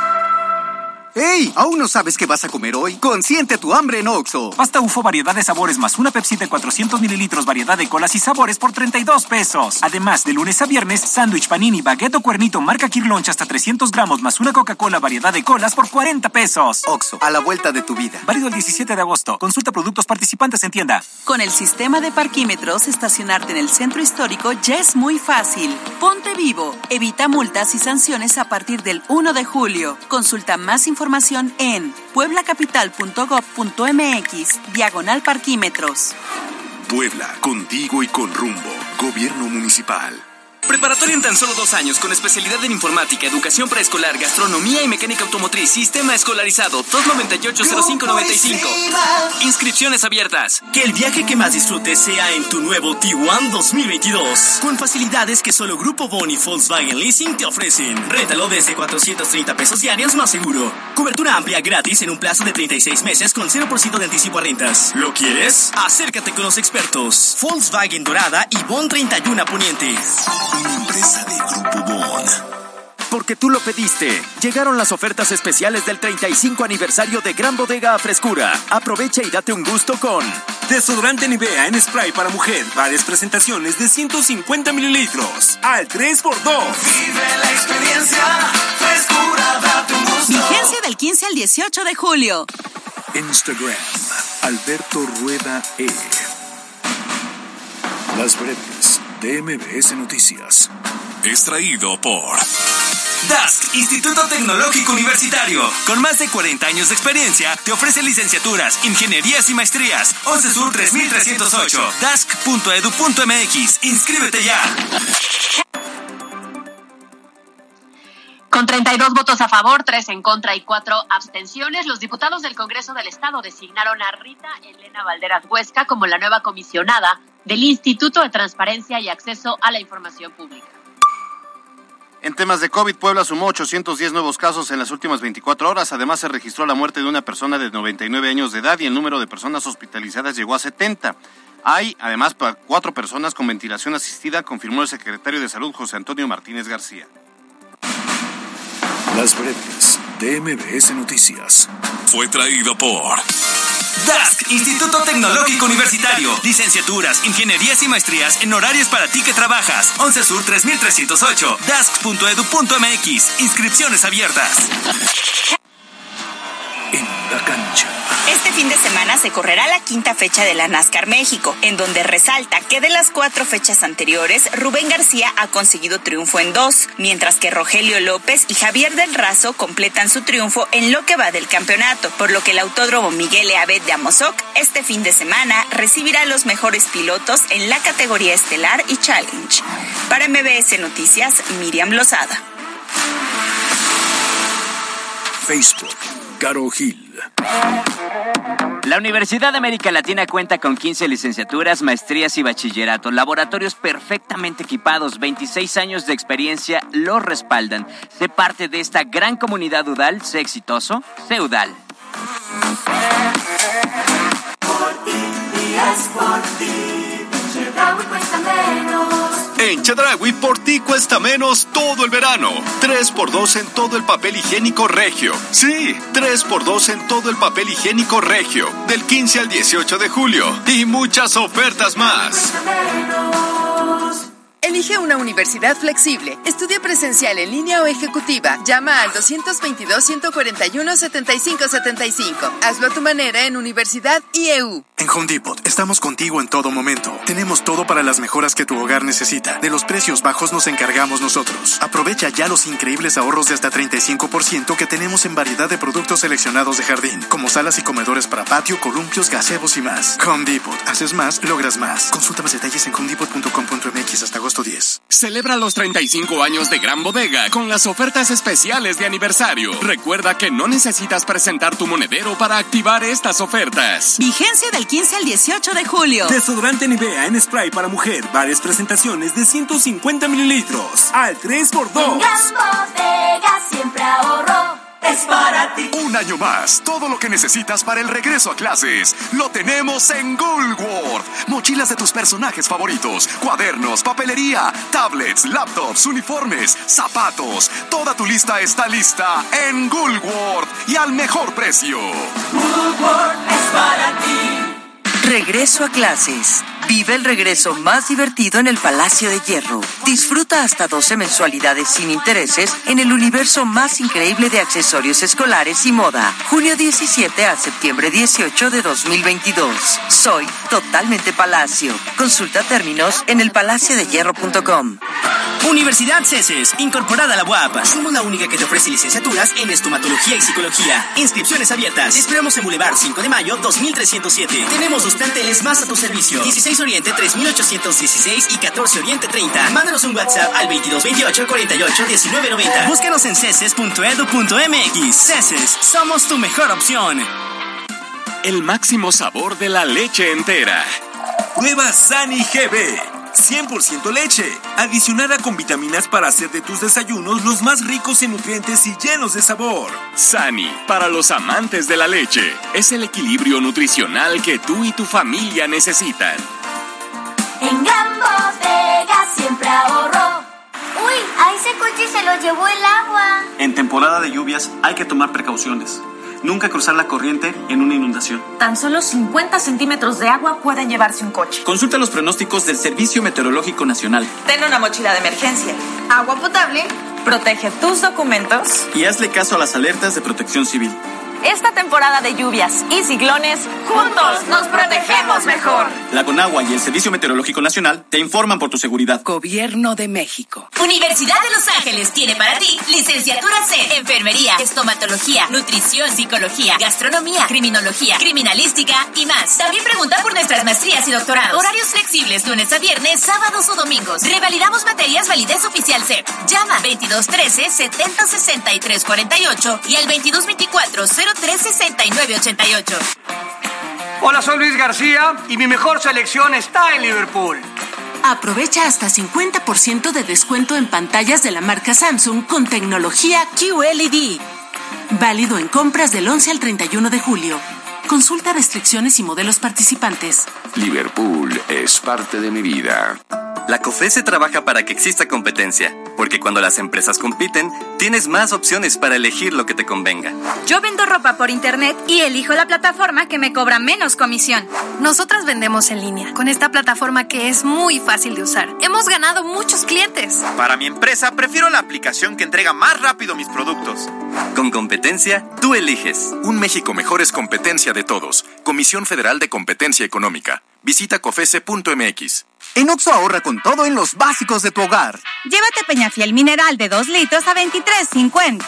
¡Ey! ¿Aún no sabes qué vas a comer hoy? Consiente tu hambre en Oxo. Pasta UFO variedad de sabores más una Pepsi de 400 mililitros variedad de colas y sabores por 32 pesos. Además, de lunes a viernes, sándwich panini, baguette o cuernito marca Kirlonch hasta 300 gramos más una Coca-Cola variedad de colas por 40 pesos. Oxo, a la vuelta de tu vida. Válido el 17 de agosto. Consulta productos participantes en tienda. Con el sistema de parquímetros, estacionarte en el centro histórico ya es muy fácil. Ponte vivo. Evita multas y sanciones a partir del 1 de julio. Consulta más información información en pueblacapital.gov.mx, diagonal parquímetros. Puebla, contigo y con rumbo. Gobierno municipal. Preparatoria en tan solo dos años con especialidad en informática, educación preescolar, gastronomía y mecánica automotriz. Sistema escolarizado 298-0595. Inscripciones abiertas. Que el viaje que más disfrutes sea en tu nuevo T1 2022. Con facilidades que solo Grupo Boni Volkswagen Leasing te ofrecen. Rétalo desde 430 pesos diarios más seguro. Cobertura amplia gratis en un plazo de 36 meses con 0% de anticipo a rentas. ¿Lo quieres? Acércate con los expertos. Volkswagen Dorada y Bon 31 Poniente. Una empresa de Grupo Bon. Porque tú lo pediste. Llegaron las ofertas especiales del 35 aniversario de Gran Bodega a Frescura. Aprovecha y date un gusto con Desodorante Nivea en spray para mujer. Varias presentaciones de 150 mililitros. Al 3x2. Vive la experiencia. Frescura, date un gusto. Vigencia del 15 al 18 de julio. Instagram. Alberto Rueda E. Las breves de MBS Noticias. Extraído por DASC, Instituto Tecnológico Universitario. Con más de 40 años de experiencia, te ofrece licenciaturas, ingenierías y maestrías. 11 Sur 3308. DASC.edu.mx. Inscríbete ya. Con 32 votos a favor, 3 en contra y 4 abstenciones, los diputados del Congreso del Estado designaron a Rita Elena Valderas Huesca como la nueva comisionada del Instituto de Transparencia y Acceso a la Información Pública. En temas de COVID, Puebla sumó 810 nuevos casos en las últimas 24 horas. Además, se registró la muerte de una persona de 99 años de edad y el número de personas hospitalizadas llegó a 70. Hay, además, cuatro personas con ventilación asistida, confirmó el secretario de Salud, José Antonio Martínez García. Las breves de MBS Noticias. Fue traído por DASC, Instituto Tecnológico Universitario. Licenciaturas, ingenierías y maestrías en horarios para ti que trabajas. 11 Sur 3308. DASC.edu.mx. Inscripciones abiertas. Fin de semana se correrá la quinta fecha de la NASCAR México, en donde resalta que de las cuatro fechas anteriores, Rubén García ha conseguido triunfo en dos, mientras que Rogelio López y Javier del Razo completan su triunfo en lo que va del campeonato, por lo que el autódromo Miguel Eabet de Amozoc este fin de semana recibirá a los mejores pilotos en la categoría estelar y challenge. Para MBS Noticias, Miriam Lozada. Facebook, Caro Gil. La Universidad de América Latina cuenta con 15 licenciaturas, maestrías y bachillerato, laboratorios perfectamente equipados, 26 años de experiencia los respaldan. Sé parte de esta gran comunidad UDAL, sé exitoso, sé UDAL. En Chedragui por ti cuesta menos todo el verano. 3x2 en todo el papel higiénico regio. Sí, 3x2 en todo el papel higiénico regio. Del 15 al 18 de julio. Y muchas ofertas más. Elige una universidad flexible. Estudia presencial en línea o ejecutiva. Llama al 222-141-7575. Hazlo a tu manera en Universidad IEU. En Home Depot estamos contigo en todo momento. Tenemos todo para las mejoras que tu hogar necesita. De los precios bajos nos encargamos nosotros. Aprovecha ya los increíbles ahorros de hasta 35% que tenemos en variedad de productos seleccionados de jardín, como salas y comedores para patio, columpios, gazebos y más. Home Depot. Haces más, logras más. Consulta más detalles en homedepot.com.mx hasta agosto 10. Celebra los 35 años de Gran Bodega con las ofertas especiales de aniversario. Recuerda que no necesitas presentar tu monedero para activar estas ofertas. Vigencia del 15 al 18 de julio. Desodorante Nivea en spray para mujer. Varias presentaciones de 150 mililitros. Al 3x2. En Gran Bodega siempre ahorro es para ti. Un año más, todo lo que necesitas para el regreso a clases lo tenemos en Woolworth. Mochilas de tus personajes favoritos, cuadernos, papelería, tablets, laptops, uniformes, zapatos. Toda tu lista está lista en Woolworth y al mejor precio. Woolworth es para ti. Regreso a clases. Vive el regreso más divertido en el Palacio de Hierro. Disfruta hasta 12 mensualidades sin intereses en el universo más increíble de accesorios escolares y moda. Junio 17 a septiembre 18 de 2022. Soy totalmente Palacio. Consulta términos en elpalaciodehierro.com. Universidad CESES, incorporada a la UAP. Somos la única que te ofrece licenciaturas en estomatología y psicología. Inscripciones abiertas. Esperamos en Boulevard 5 de Mayo 2307. Tenemos dos planteles más a tu servicio. 16 Oriente 3816 y 14 Oriente 30. Mándanos un WhatsApp al 2228 48 1990. Búscanos en ceses.edu.mx. CESES, somos tu mejor opción. El máximo sabor de la leche entera. Prueba Sani GB. 100% leche, adicionada con vitaminas para hacer de tus desayunos los más ricos en nutrientes y llenos de sabor. Sani, para los amantes de la leche, es el equilibrio nutricional que tú y tu familia necesitan. En Gran Bodega siempre ahorro. Uy, a ese coche se lo llevó el agua. En temporada de lluvias hay que tomar precauciones. Nunca cruzar la corriente en una inundación. Tan solo 50 centímetros de agua pueden llevarse un coche. Consulta los pronósticos del Servicio Meteorológico Nacional. Ten una mochila de emergencia. Agua potable. Protege tus documentos. Y hazle caso a las alertas de protección civil. Esta temporada de lluvias y ciclones, juntos nos protegemos mejor. La Conagua y el Servicio Meteorológico Nacional te informan por tu seguridad. Gobierno de México. Universidad de Los Ángeles tiene para ti licenciatura C, enfermería, estomatología, nutrición, psicología, gastronomía, criminología, criminalística y más. También pregunta por nuestras maestrías y doctorados. Horarios flexibles, lunes a viernes, sábados o domingos. Revalidamos materias validez oficial CEP. Llama 2213 70 63 48 y al 2224 036988. Hola, soy Luis García y mi mejor selección está en Liverpool. Aprovecha hasta 50% de descuento en pantallas de la marca Samsung con tecnología QLED. Válido en compras del 11 al 31 de julio. Consulta restricciones y modelos participantes. Liverpool es parte de mi vida. La COFESE trabaja para que exista competencia, porque cuando las empresas compiten, tienes más opciones para elegir lo que te convenga. Yo vendo ropa por internet y elijo la plataforma que me cobra menos comisión. Nosotras vendemos en línea, con esta plataforma que es muy fácil de usar. Hemos ganado muchos clientes. Para mi empresa, prefiero la aplicación que entrega más rápido mis productos. Con competencia, tú eliges. Un México mejor es competencia de todos. Comisión Federal de Competencia Económica. Visita cofese.mx. En Oxo ahorra con todo en los básicos de tu hogar. Llévate Peñafiel mineral de 2 litros a 23.50.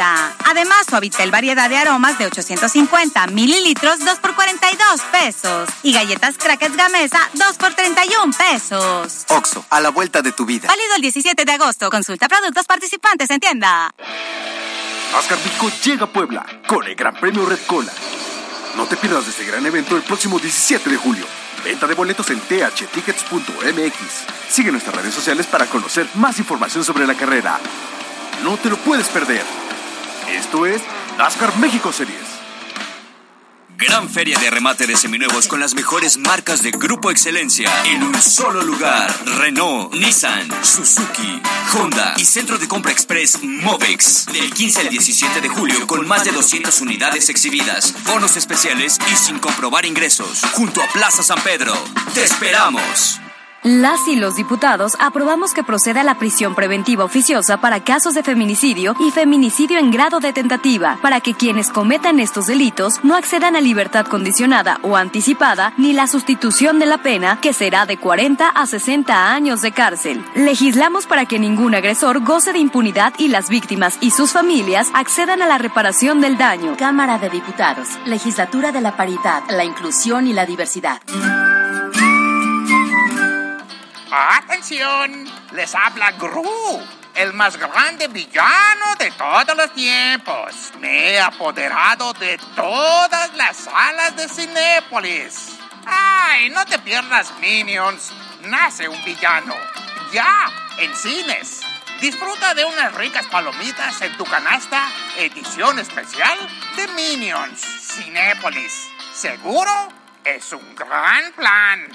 Además, Suavitel variedad de aromas de 850 mililitros 2 por 42 pesos. Y galletas Crackers Gamesa 2 por 31 pesos. Oxo, a la vuelta de tu vida. Válido el 17 de agosto. Consulta productos participantes en tienda. Oscar México llega a Puebla con el Gran Premio Red Cola. No te pierdas de este gran evento el próximo 17 de julio. Venta de boletos en thtickets.mx. Sigue nuestras redes sociales para conocer más información sobre la carrera. No te lo puedes perder. Esto es NASCAR México Series. Gran feria de remate de seminuevos con las mejores marcas de Grupo Excelencia en un solo lugar. Renault, Nissan, Suzuki, Honda y Centro de Compra Express Movex. Del 15 al 17 de julio con más de 200 unidades exhibidas, bonos especiales y sin comprobar ingresos. Junto a Plaza San Pedro. ¡Te esperamos! Las y los diputados aprobamos que proceda la prisión preventiva oficiosa para casos de feminicidio y feminicidio en grado de tentativa, para que quienes cometan estos delitos no accedan a libertad condicionada o anticipada ni la sustitución de la pena, que será de 40 a 60 años de cárcel. Legislamos para que ningún agresor goce de impunidad y las víctimas y sus familias accedan a la reparación del daño. Cámara de Diputados, Legislatura de la Paridad, la Inclusión y la Diversidad. ¡Atención! Les habla Gru, el más grande villano de todos los tiempos. Me he apoderado de todas las salas de Cinépolis. ¡Ay, no te pierdas, Minions! Nace un villano. Ya, en cines. Disfruta de unas ricas palomitas en tu canasta, edición especial de Minions. Cinépolis. ¿Seguro? Es un gran plan.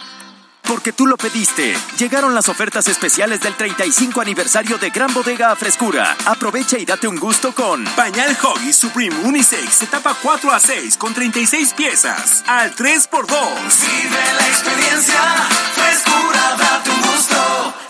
Porque tú lo pediste. Llegaron las ofertas especiales del 35 aniversario de Gran Bodega a Frescura. Aprovecha y date un gusto con Pañal Hoggy Supreme Unisex, etapa 4 a 6 con 36 piezas al 3x2. Vive la experiencia, frescura, date.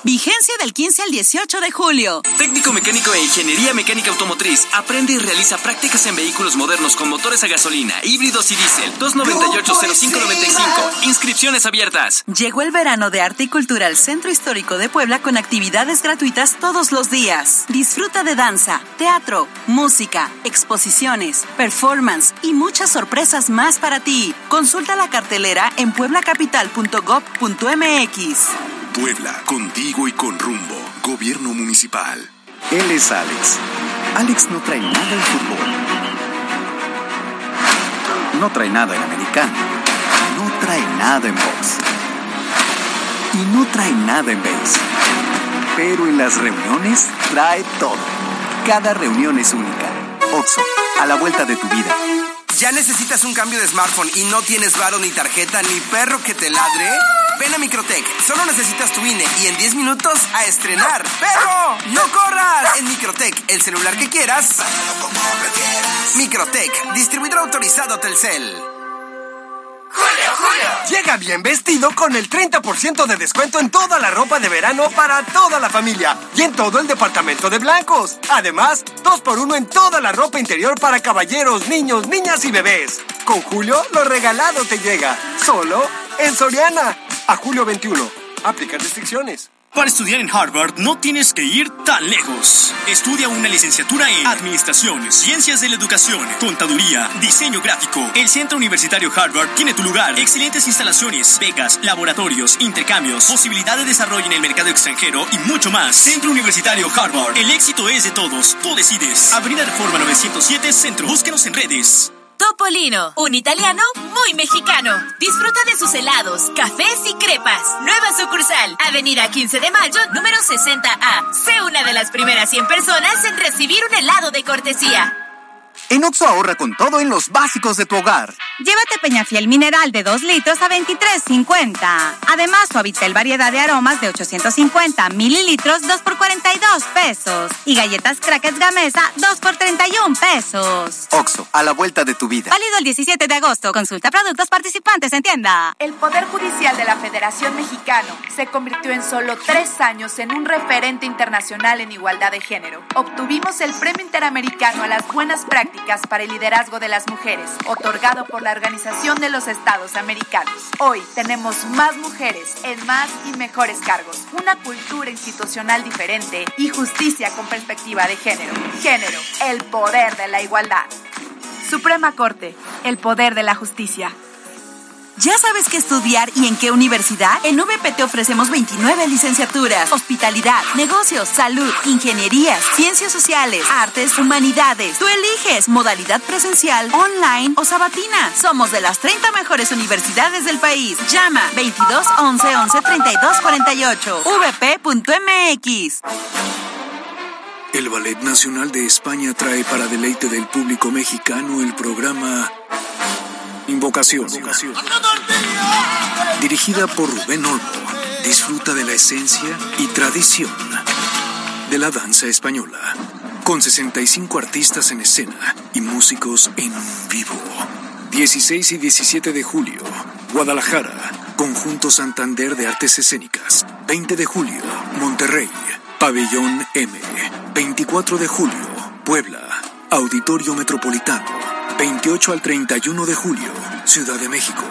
Vigencia del 15 al 18 de julio. Técnico mecánico e ingeniería mecánica automotriz. Aprende y realiza prácticas en vehículos modernos con motores a gasolina, híbridos y diésel. 298-0595. Inscripciones abiertas. Llegó el verano de arte y cultura al Centro Histórico de Puebla con actividades gratuitas todos los días. Disfruta de danza, teatro, música, exposiciones, performance y muchas sorpresas más para ti. Consulta la cartelera en pueblacapital.gov.mx. Puebla, contigo y con rumbo. Gobierno municipal. Él es Alex. Alex no trae nada en fútbol. No trae nada en americano. No trae nada en box. Y no trae nada en base. Pero en las reuniones trae todo. Cada reunión es única. Oxo, a la vuelta de tu vida. ¿Ya necesitas un cambio de smartphone y no tienes varo ni tarjeta ni perro que te ladre? Ven a Microtech. Solo necesitas tu INE y en 10 minutos a estrenar. ¡Perro! ¡No corras! En Microtech, el celular que quieras. Microtech, distribuidor autorizado Telcel. ¡Julio, Julio! Llega bien vestido con el 30% de descuento en toda la ropa de verano para toda la familia y en todo el departamento de blancos. Además, 2x1 en toda la ropa interior para caballeros, niños, niñas y bebés. Con Julio, lo regalado te llega. Solo en Soriana. A julio 21. Aplica restricciones. Para estudiar en Harvard no tienes que ir tan lejos. Estudia una licenciatura en Administración, Ciencias de la Educación, Contaduría, Diseño Gráfico. El Centro Universitario Harvard tiene tu lugar. Excelentes instalaciones, becas, laboratorios, intercambios, posibilidad de desarrollo en el mercado extranjero y mucho más. Centro Universitario Harvard. El éxito es de todos. Tú decides. Avenida Reforma 907 Centro. Búsquenos en redes. Topolino, un italiano muy mexicano. Disfruta de sus helados, cafés y crepas. Nueva sucursal, Avenida 15 de Mayo, número 60A. Sé una de las primeras 100 personas en recibir un helado de cortesía. En Oxo ahorra con todo en los básicos de tu hogar. Llévate Peñafiel mineral de 2 litros a 23.50. Además, Suavitel variedad de aromas de 850 mililitros 2 por 42 pesos. Y galletas Crackers Gamesa 2 por 31 pesos. Oxo, a la vuelta de tu vida. Válido el 17 de agosto. Consulta productos participantes en tienda. El Poder Judicial de la Federación Mexicano se convirtió en solo tres años en un referente internacional en igualdad de género. Obtuvimos el Premio Interamericano a las Buenas Prácticas para el Liderazgo de las Mujeres, otorgado por la Organización de los Estados Americanos. Hoy tenemos más mujeres en más y mejores cargos, una cultura institucional diferente y justicia con perspectiva de género. Género, el poder de la igualdad. Suprema Corte, el poder de la justicia. ¿Ya sabes qué estudiar y en qué universidad? En UVP te ofrecemos 29 licenciaturas, hospitalidad, negocios, salud, ingenierías, ciencias sociales, artes, humanidades. Tú eliges modalidad presencial, online o sabatina. Somos de las 30 mejores universidades del país. Llama 22 11 11 32 48 vp.mx. El Ballet Nacional de España trae para deleite del público mexicano el programa Invocación. Dirigida por Rubén Olmo, disfruta de la esencia y tradición de la danza española, con 65 artistas en escena y músicos en vivo. 16 y 17 de julio, Guadalajara, Conjunto Santander de Artes Escénicas, 20 de julio, Monterrey, Pabellón M, 24 de julio, Puebla, Auditorio Metropolitano, 28 al 31 de julio, Ciudad de México,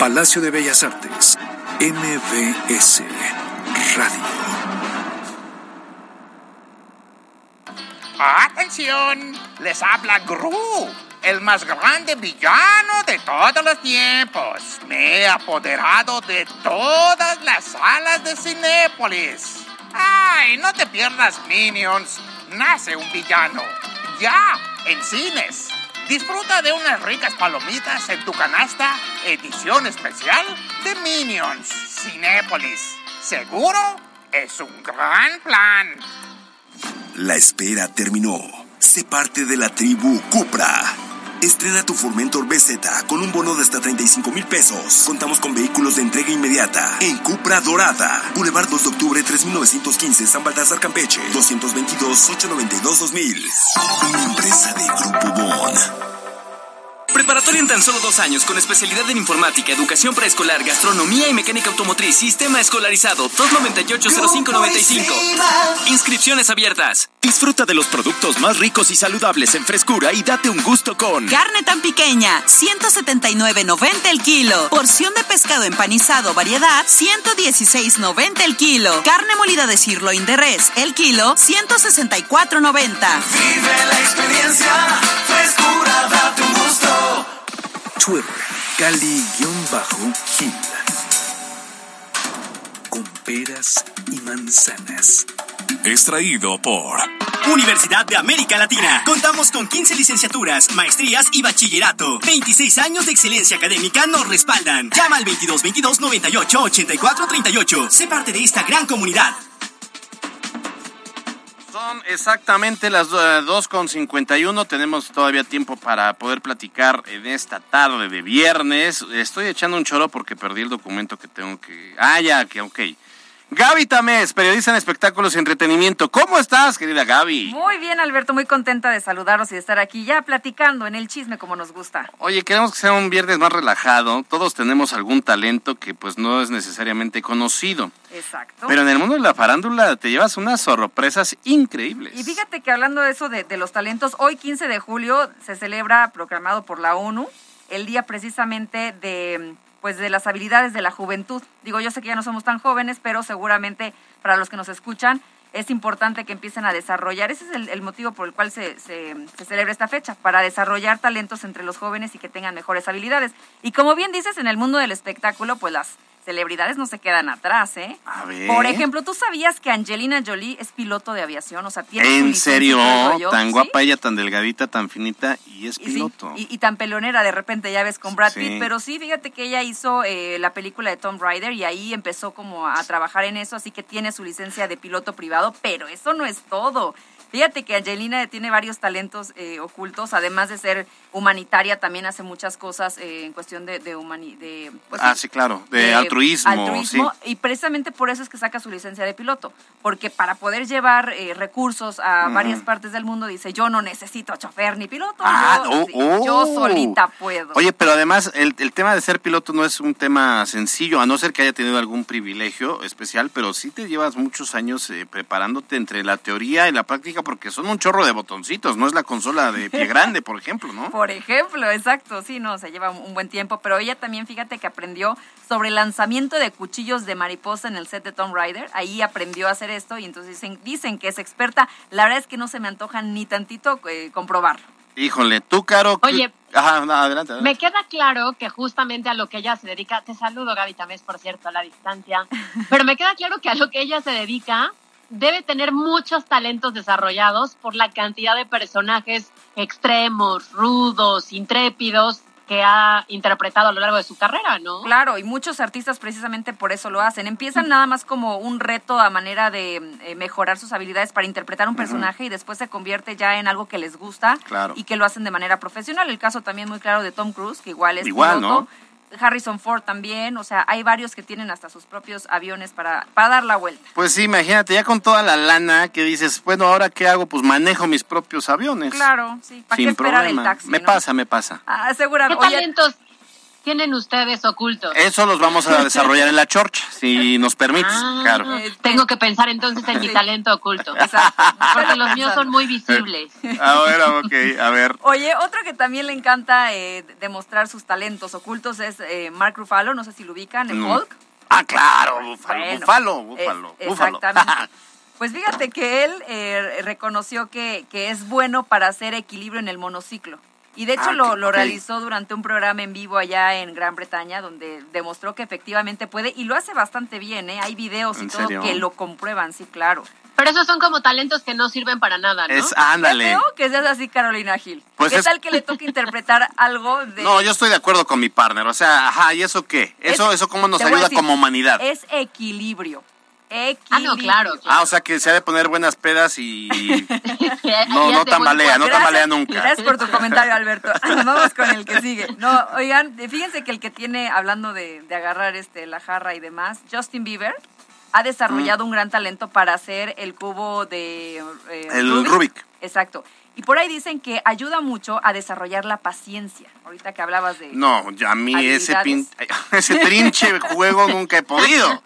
Palacio de Bellas Artes, MBS Radio. ¡Atención! Les habla Gru, el más grande villano de todos los tiempos. Me he apoderado de todas las salas de Cinépolis. ¡Ay, no te pierdas, Minions! Nace un villano. Ya, en cines. Disfruta de unas ricas palomitas en tu canasta, edición especial de Minions. Cinépolis. ¿Seguro? Es un gran plan. La espera terminó. Sé parte de la tribu Cupra. Estrena tu Formentor BZ con un bono de hasta 35 mil pesos. Contamos con vehículos de entrega inmediata en Cupra Dorada. Boulevard 2 de octubre 3915 San Baltasar Campeche 222-892-2000. Una empresa de Grupo Bon. Preparatoria en tan solo dos años con especialidad en informática, educación preescolar, gastronomía y mecánica automotriz. Sistema escolarizado 298-0595. Inscripciones abiertas. Disfruta de los productos más ricos y saludables en frescura y date un gusto con Carne tan pequeña, 179.90 el kilo. Porción de pescado empanizado variedad, 116.90 el kilo. Carne molida de sirloin de res, el kilo, 164.90. Vive la experiencia, frescura, date un gusto. Twitter, Cali-Gil. Con peras y manzanas. Extraído por Universidad de América Latina. Contamos con 15 licenciaturas, maestrías y bachillerato. 26 años de excelencia académica nos respaldan. Llama al 2222 98 84 38. Sé parte de esta gran comunidad. Son exactamente las eh, 2.51. Tenemos todavía tiempo para poder platicar en esta tarde de viernes. Estoy echando un choro porque perdí el documento que tengo que. Ah, ya, que ok. Gaby Tamés, periodista en espectáculos y entretenimiento. ¿Cómo estás, querida Gaby? Muy bien, Alberto, muy contenta de saludarlos y de estar aquí ya platicando en el chisme como nos gusta. Oye, queremos que sea un viernes más relajado. Todos tenemos algún talento que pues no es necesariamente conocido. Exacto. Pero en el mundo de la farándula te llevas unas sorpresas increíbles. Y fíjate que hablando de eso de, de los talentos, hoy 15 de julio se celebra, proclamado por la ONU, el día precisamente de pues de las habilidades de la juventud. Digo, yo sé que ya no somos tan jóvenes, pero seguramente para los que nos escuchan es importante que empiecen a desarrollar. Ese es el, motivo por el cual se, se celebra esta fecha, para desarrollar talentos entre los jóvenes y que tengan mejores habilidades. Y como bien dices, en el mundo del espectáculo, pues las celebridades no se quedan atrás, ¿eh? A ver. Por ejemplo, ¿tú sabías que Angelina Jolie es piloto de aviación? O sea, tiene ¿En serio? rollo, Tan ¿sí? guapa ella, tan delgadita, tan finita y es Y sí, piloto. y, y tan pelonera de repente, ya ves, con Brad Sí. Pitt. Pero sí, fíjate que ella hizo eh, la película de Tom Rider y ahí empezó como a trabajar en eso, así que tiene su licencia de piloto privado, pero eso no es todo. Fíjate que Angelina tiene varios talentos eh, ocultos, además de ser humanitaria, también hace muchas cosas eh, en cuestión de, de, humani- de, pues, ah, sí, claro. De, altruismo. altruismo, sí. y precisamente por eso es que saca su licencia de piloto, porque para poder llevar eh, recursos a Ujú. varias partes del mundo dice, yo no necesito chofer ni piloto, Ah, yo, oh, sí, oh. yo solita puedo. Oye, pero además el, el tema de ser piloto no es un tema sencillo, a no ser que haya tenido algún privilegio especial, pero sí te llevas muchos años eh, preparándote entre la teoría y la práctica porque son un chorro de botoncitos, no es la consola de pie grande, por ejemplo, ¿no? Por ejemplo, exacto, sí, no, se lleva un, buen tiempo, pero ella también, fíjate que aprendió sobre el lanzamiento de cuchillos de mariposa en el set de Tomb Raider, ahí aprendió a hacer esto y entonces dicen, dicen que es experta, la verdad es que no se me antoja ni tantito eh, comprobarlo. Híjole, tú, Caro. ¿qué- Oye, Ajá, no, adelante. adelante. Me queda claro que justamente a lo que ella se dedica, te saludo Gaby Tamés, por cierto, a la distancia, pero me queda claro que a lo que ella se dedica debe tener muchos talentos desarrollados por la cantidad de personajes extremos, rudos, intrépidos que ha interpretado a lo largo de su carrera, ¿no? Claro, y muchos artistas precisamente por eso lo hacen. Empiezan nada más como un reto a manera de eh, mejorar sus habilidades para interpretar un personaje y después se convierte ya en algo que les gusta Claro. y que lo hacen de manera profesional. El caso también muy claro de Tom Cruise, que igual es Igual, piloto. ¿no? Harrison Ford también, o sea, hay varios que tienen hasta sus propios aviones para, para dar la vuelta. Pues sí, imagínate, ya con toda la lana que dices, bueno, ¿ahora qué hago? Pues manejo mis propios aviones. Claro, sí. ¿Para qué Sin esperar problema. el taxi? me no? pasa, me pasa. Ah, seguramente. ¿Qué Oye, talentos, tienen ustedes ocultos? Eso los vamos a desarrollar en la chorcha, si nos permites, Ah, claro. Tengo que pensar entonces en mi talento oculto. Porque los míos son muy visibles. A ver, ok, a ver. Oye, otro que también le encanta eh, demostrar sus talentos ocultos es eh, Mark Ruffalo, no sé si lo ubican, en Mm. Hulk. Ah, claro, búfalo, Bueno, búfalo, búfalo, eh, búfalo. Exactamente. Pues fíjate que él eh, reconoció que, que es bueno para hacer equilibrio en el monociclo. Y de hecho Ah, lo, lo realizó durante un programa en vivo allá en Gran Bretaña, donde demostró que efectivamente puede, y lo hace bastante bien, ¿eh? Hay videos y ¿En todo serio? que lo comprueban, sí, claro. Pero esos son como talentos que no sirven para nada, ¿no? Es, ándale. Feo que seas así, Carolina Gil. Pues ¿Qué es- tal que le toque interpretar algo de... No, yo estoy de acuerdo con mi partner, o sea, ajá, ¿y eso qué? Eso, Es- eso cómo nos ayuda decir, como humanidad. Es equilibrio. Equilibrio. Ah, no, claro. Ah, o sea, que se ha de poner buenas pedas y no, no tambalea, no tambalea nunca. Gracias por tu comentario, Alberto. Vamos con el que sigue. No, oigan, fíjense que el que tiene, hablando de, de agarrar este la jarra y demás, Justin Bieber ha desarrollado Mm. un gran talento para hacer el cubo de eh, El Rubik. Exacto. Y por ahí dicen que ayuda mucho a desarrollar la paciencia. Ahorita que hablabas de... No, ya a mí ese, pin- ese trinche juego nunca he podido.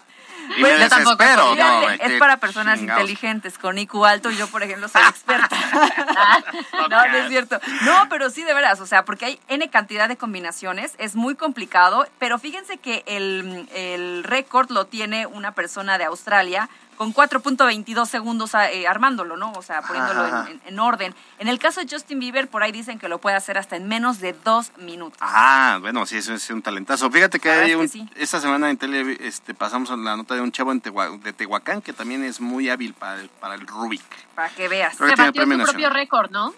Y Pues, me desespero. No, es para personas chingados. inteligentes, con IQ alto, y yo, por ejemplo, soy experta. no, no es cierto. No, pero sí, de veras, o sea, porque hay N cantidad de combinaciones, es muy complicado, pero fíjense que el, el récord lo tiene una persona de Australia con 4.22 segundos eh, armándolo, ¿no? O sea, poniéndolo en, Ajá. en- en orden. En el caso de Justin Bieber, por ahí dicen que lo puede hacer hasta en menos de dos minutos. Ah, bueno, sí, eso es un talentazo. Fíjate que, hay que un- sí. esta semana en tele este, pasamos la nota de un chavo en Tehua- de Tehuacán que también es muy hábil para el, para el Rubik. Para que veas. Creo que Se tiene batió su propio récord, ¿no?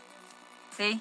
Sí.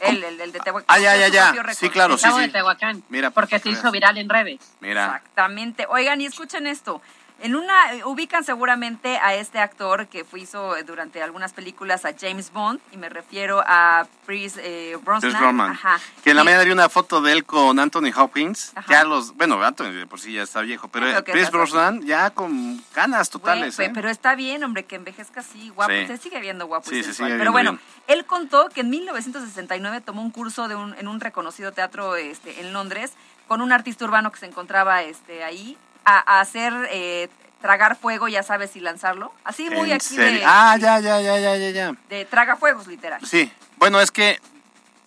El, el, el de Tehuacán. Ah, ya, ya, ya. propio récord. Sí, claro, El sí, sí. de Tehuacán. Mira, Porque se que hizo viral en redes. Mira. Exactamente. Oigan, y escuchen esto. En una eh, ubican seguramente a este actor que fue, hizo eh, durante algunas películas a James Bond y me refiero a Pierce eh, Brosnan. Chris. Ajá. Que en la mañana vi una foto de él con Anthony Hopkins. Ajá. Ya los. Bueno, Anthony de por sí ya está viejo, pero Creo que Chris Brosnan ya con canas totales. ¿eh? Pero está bien, hombre, que envejezca así, guapo. Sí. Se sigue viendo guapo Sí, y se sigue Pero bueno, él contó que en 1969 tomó un curso de un, en un reconocido teatro este, en Londres con un artista urbano que se encontraba este, ahí a, a hacer eh, tragar fuego, ya sabes, y lanzarlo. Así muy ¿En aquí serio? de, Ah, ya, ya, ya, ya, ya, ya. de traga fuegos, literal. Sí. Bueno, es que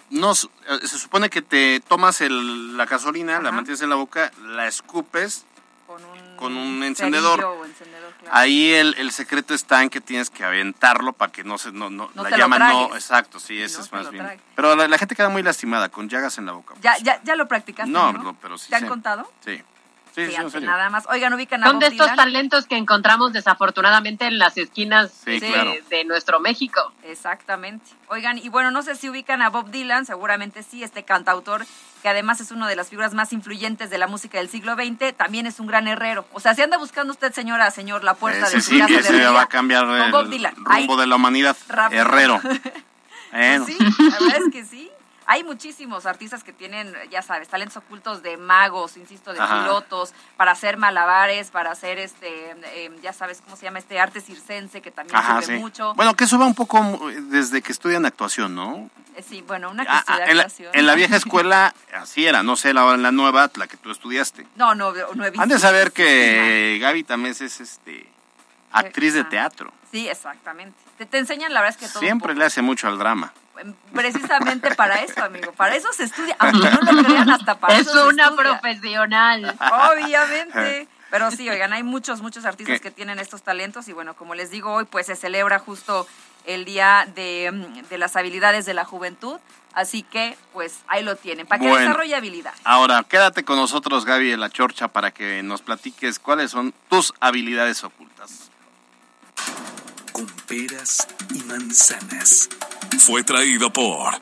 no, eh, se supone que te tomas el- la gasolina, la mantienes en la boca, la escupes Con un, con un cerillo encendedor. o encendedor, claro. Ahí el, el secreto está en que tienes que aventarlo para que no se no, no, No la te lo llama no exacto sí ese no es más bien pero la, la gente queda muy lastimada con llagas en la boca ¿Ya, ya, ¿Ya lo practicaste? no, pero sí ¿Te han sé. contado? sí sí, sí, Fíjate, serio. nada más. Oigan, ubican a Son de estos Dylan? talentos que encontramos desafortunadamente en las esquinas Sí, de, claro. de nuestro México. Exactamente. Oigan, y bueno, no sé si ubican a Bob Dylan, seguramente sí, este cantautor, que además es una de las figuras más influyentes de la música del siglo XX, también es un gran herrero. O sea, si anda buscando usted, señora, señor, la puerta ese de su sí casa de va a cambiar el Bob Dylan. rumbo de la humanidad rápido. herrero bueno Sí, la verdad es que sí. Hay muchísimos artistas que tienen, ya sabes, talentos ocultos de magos, insisto, de Ajá. pilotos, para hacer malabares, para hacer este, eh, ya sabes cómo se llama este arte circense, que también Ajá, sirve sí. mucho. bueno que eso va un poco desde que estudian actuación no Eh, Sí, bueno, una Ah, cuestión ah, en, la, actuación. en la vieja escuela así era no sé la, en la nueva la que tú estudiaste No, no, no he visto. han de saber que Gaby también es este actriz de Ah. teatro Sí, exactamente. Te, te enseñan, la verdad es que todo. siempre le hace mucho al drama. Precisamente para eso, amigo. Para eso se estudia. Aunque no lo crean, hasta para Es eso se una profesional. Obviamente. Pero sí, oigan, hay muchos, muchos artistas ¿Qué? que tienen estos talentos y bueno, como les digo, hoy pues se celebra justo el Día de, mm, de las Habilidades de la Juventud. Así que, pues, ahí lo tienen, para que Bueno. desarrolle habilidad. Ahora, quédate con nosotros, Gaby de la Chorcha, para que nos platiques cuáles son tus habilidades ocultas. Con peras y manzanas. Fue traído por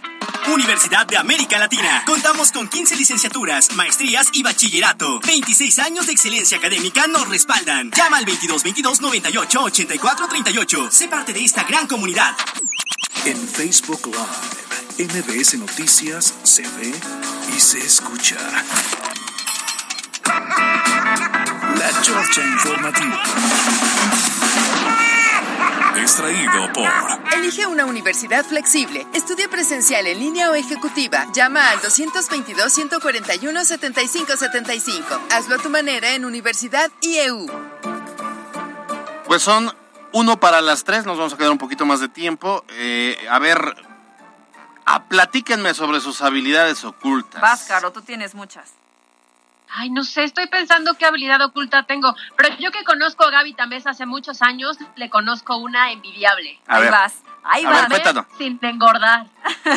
Universidad de América Latina. Contamos con 15 licenciaturas, maestrías y bachillerato. 26 años de excelencia académica nos respaldan. Llama al 22 22 98 84 38. Sé parte de esta gran comunidad. En Facebook Live, MBS Noticias se ve y se escucha. La Chorcha Informativa. Extraído por Elige una universidad flexible. Estudia presencial en línea o ejecutiva. Llama al 222-141-7575. Hazlo a tu manera en Universidad IEU. Pues son uno para las tres, nos vamos a quedar un poquito más de tiempo. Eh, a ver, a, platíquenme sobre sus habilidades ocultas. Vas, Caro, tú tienes muchas. Ay, no sé, estoy pensando qué habilidad oculta tengo. Pero yo que conozco a Gaby Tamés hace muchos años, le conozco una envidiable. A Ahí ver. vas. Ahí A vas. ver, cuéntanos. Sin engordar.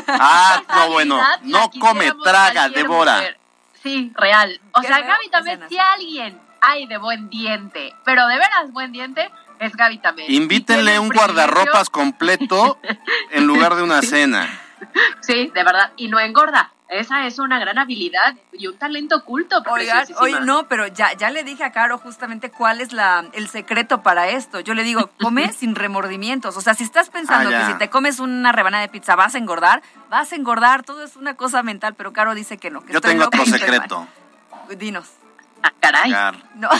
Ah, no, bueno, no come, traga, devora. mujer. Sí, real. O sea, feo Gaby Tamés, escenas. si alguien hay de buen diente, pero de veras buen diente, es Gaby Tamés. Y Invítenle un privilegio- guardarropas completo en lugar de una cena. Sí, de verdad. Y no engorda. Esa es una gran habilidad y un talento oculto. Oigan, oye, no, pero ya, ya le dije a Caro justamente cuál es la, el secreto para esto. Yo le digo, come sin remordimientos. O sea, si estás pensando Ah, que si te comes una rebanada de pizza vas a engordar, vas a engordar. Todo es una cosa mental, pero Caro dice que no. Que Yo estoy tengo loca otro secreto. mal. Dinos. Ah, caray. Sacar. No.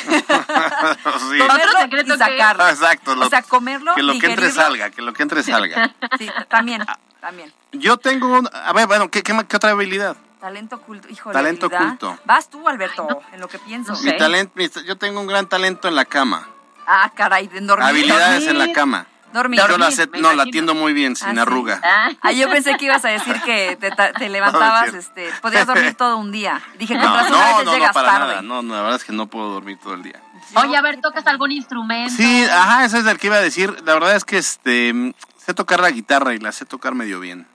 Sí. Comerlo secreto y que- sacarlo. Ah, Exacto. lo- o sea, comerlo, que lo que entre salga, que lo que entre salga. Sí, también, también. Yo tengo, un- a ver, bueno, ¿qué, qué, qué otra habilidad? Talento oculto. Híjole, Talento habilidad. oculto. Vas tú, Alberto, en lo que pienso. Mi talento, mi- yo tengo un gran talento en la cama. Ah, caray, de dormir. Habilidades en la cama. Dormir. Yo la Dormir, sé- me no, la atiendo muy bien, sin Ah, sí. arruga. Ah, yo pensé que ibas a decir que te, ta- te levantabas, No, este, podías dormir todo un día. Dije, No, razón no, no, no, para tarde. nada. No, no, la verdad es que no puedo dormir todo el día. Oye, a ver, ¿tocas algún instrumento? Sí, ajá, ese es el que iba a decir. La verdad es que este sé tocar la guitarra y la sé tocar medio bien.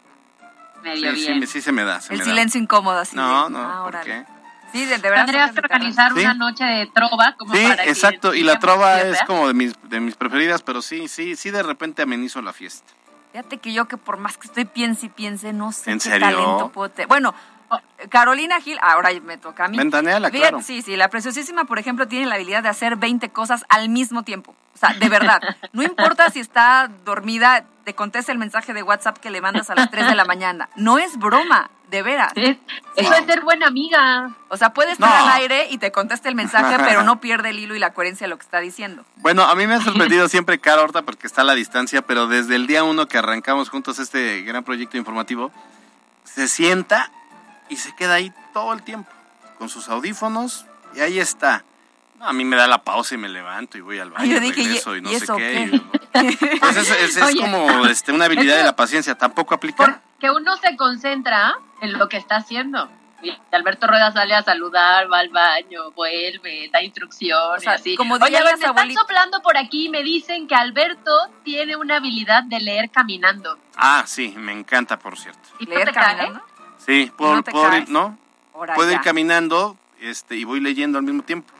Medio sí, sí, bien. sí se me da. se El me da. silencio incómodo así. No, de- no, ah, ¿por órale. qué? Sí, de, de verdad. Tendrías que organizar Sí. una noche de trova como Sí, para que exacto. Y la trova es como de mis, de mis preferidas, pero sí, sí, sí, de repente amenizo la fiesta. Fíjate que yo que por más que estoy piense y piense, no sé ¿En qué serio? talento puedo tener. Bueno, Carolina Gil, ahora me toca a mí. Ventaneala, claro. Sí, sí, la preciosísima, por ejemplo, tiene la habilidad de hacer 20 cosas al mismo tiempo. O sea, de verdad, no importa si está dormida, te contesta el mensaje de WhatsApp que le mandas a las 3 de la mañana. No es broma, de veras. Eso es ser buena amiga. O sea, puede estar No. al aire y te contesta el mensaje, pero no pierde el hilo y la coherencia de lo que está diciendo. Bueno, a mí me ha sorprendido siempre Cara ahorita porque está a la distancia, pero desde el día uno que arrancamos juntos este gran proyecto informativo, se sienta y se queda ahí todo el tiempo, con sus audífonos, y ahí está. No, a mí me da la pausa y me levanto y voy al baño, yo y dije, ¿y- regreso y, no y sé qué. qué? y- pues es, es- es Oye, como este, una habilidad de la paciencia, ¿tampoco aplica? Que uno se concentra en lo que está haciendo. Y Alberto Rueda sale a saludar, va al baño, vuelve, da instrucciones, O sea, así. como Oye, a ver, me están soplando por aquí y me dicen que Alberto tiene una habilidad de leer caminando. Ah, sí, me encanta, por cierto. ¿Y no ¿Leer te caminando? Sí, puedo, no te puedo ir? ¿no? Ahora Puedo ir caminando este, y voy leyendo al mismo tiempo.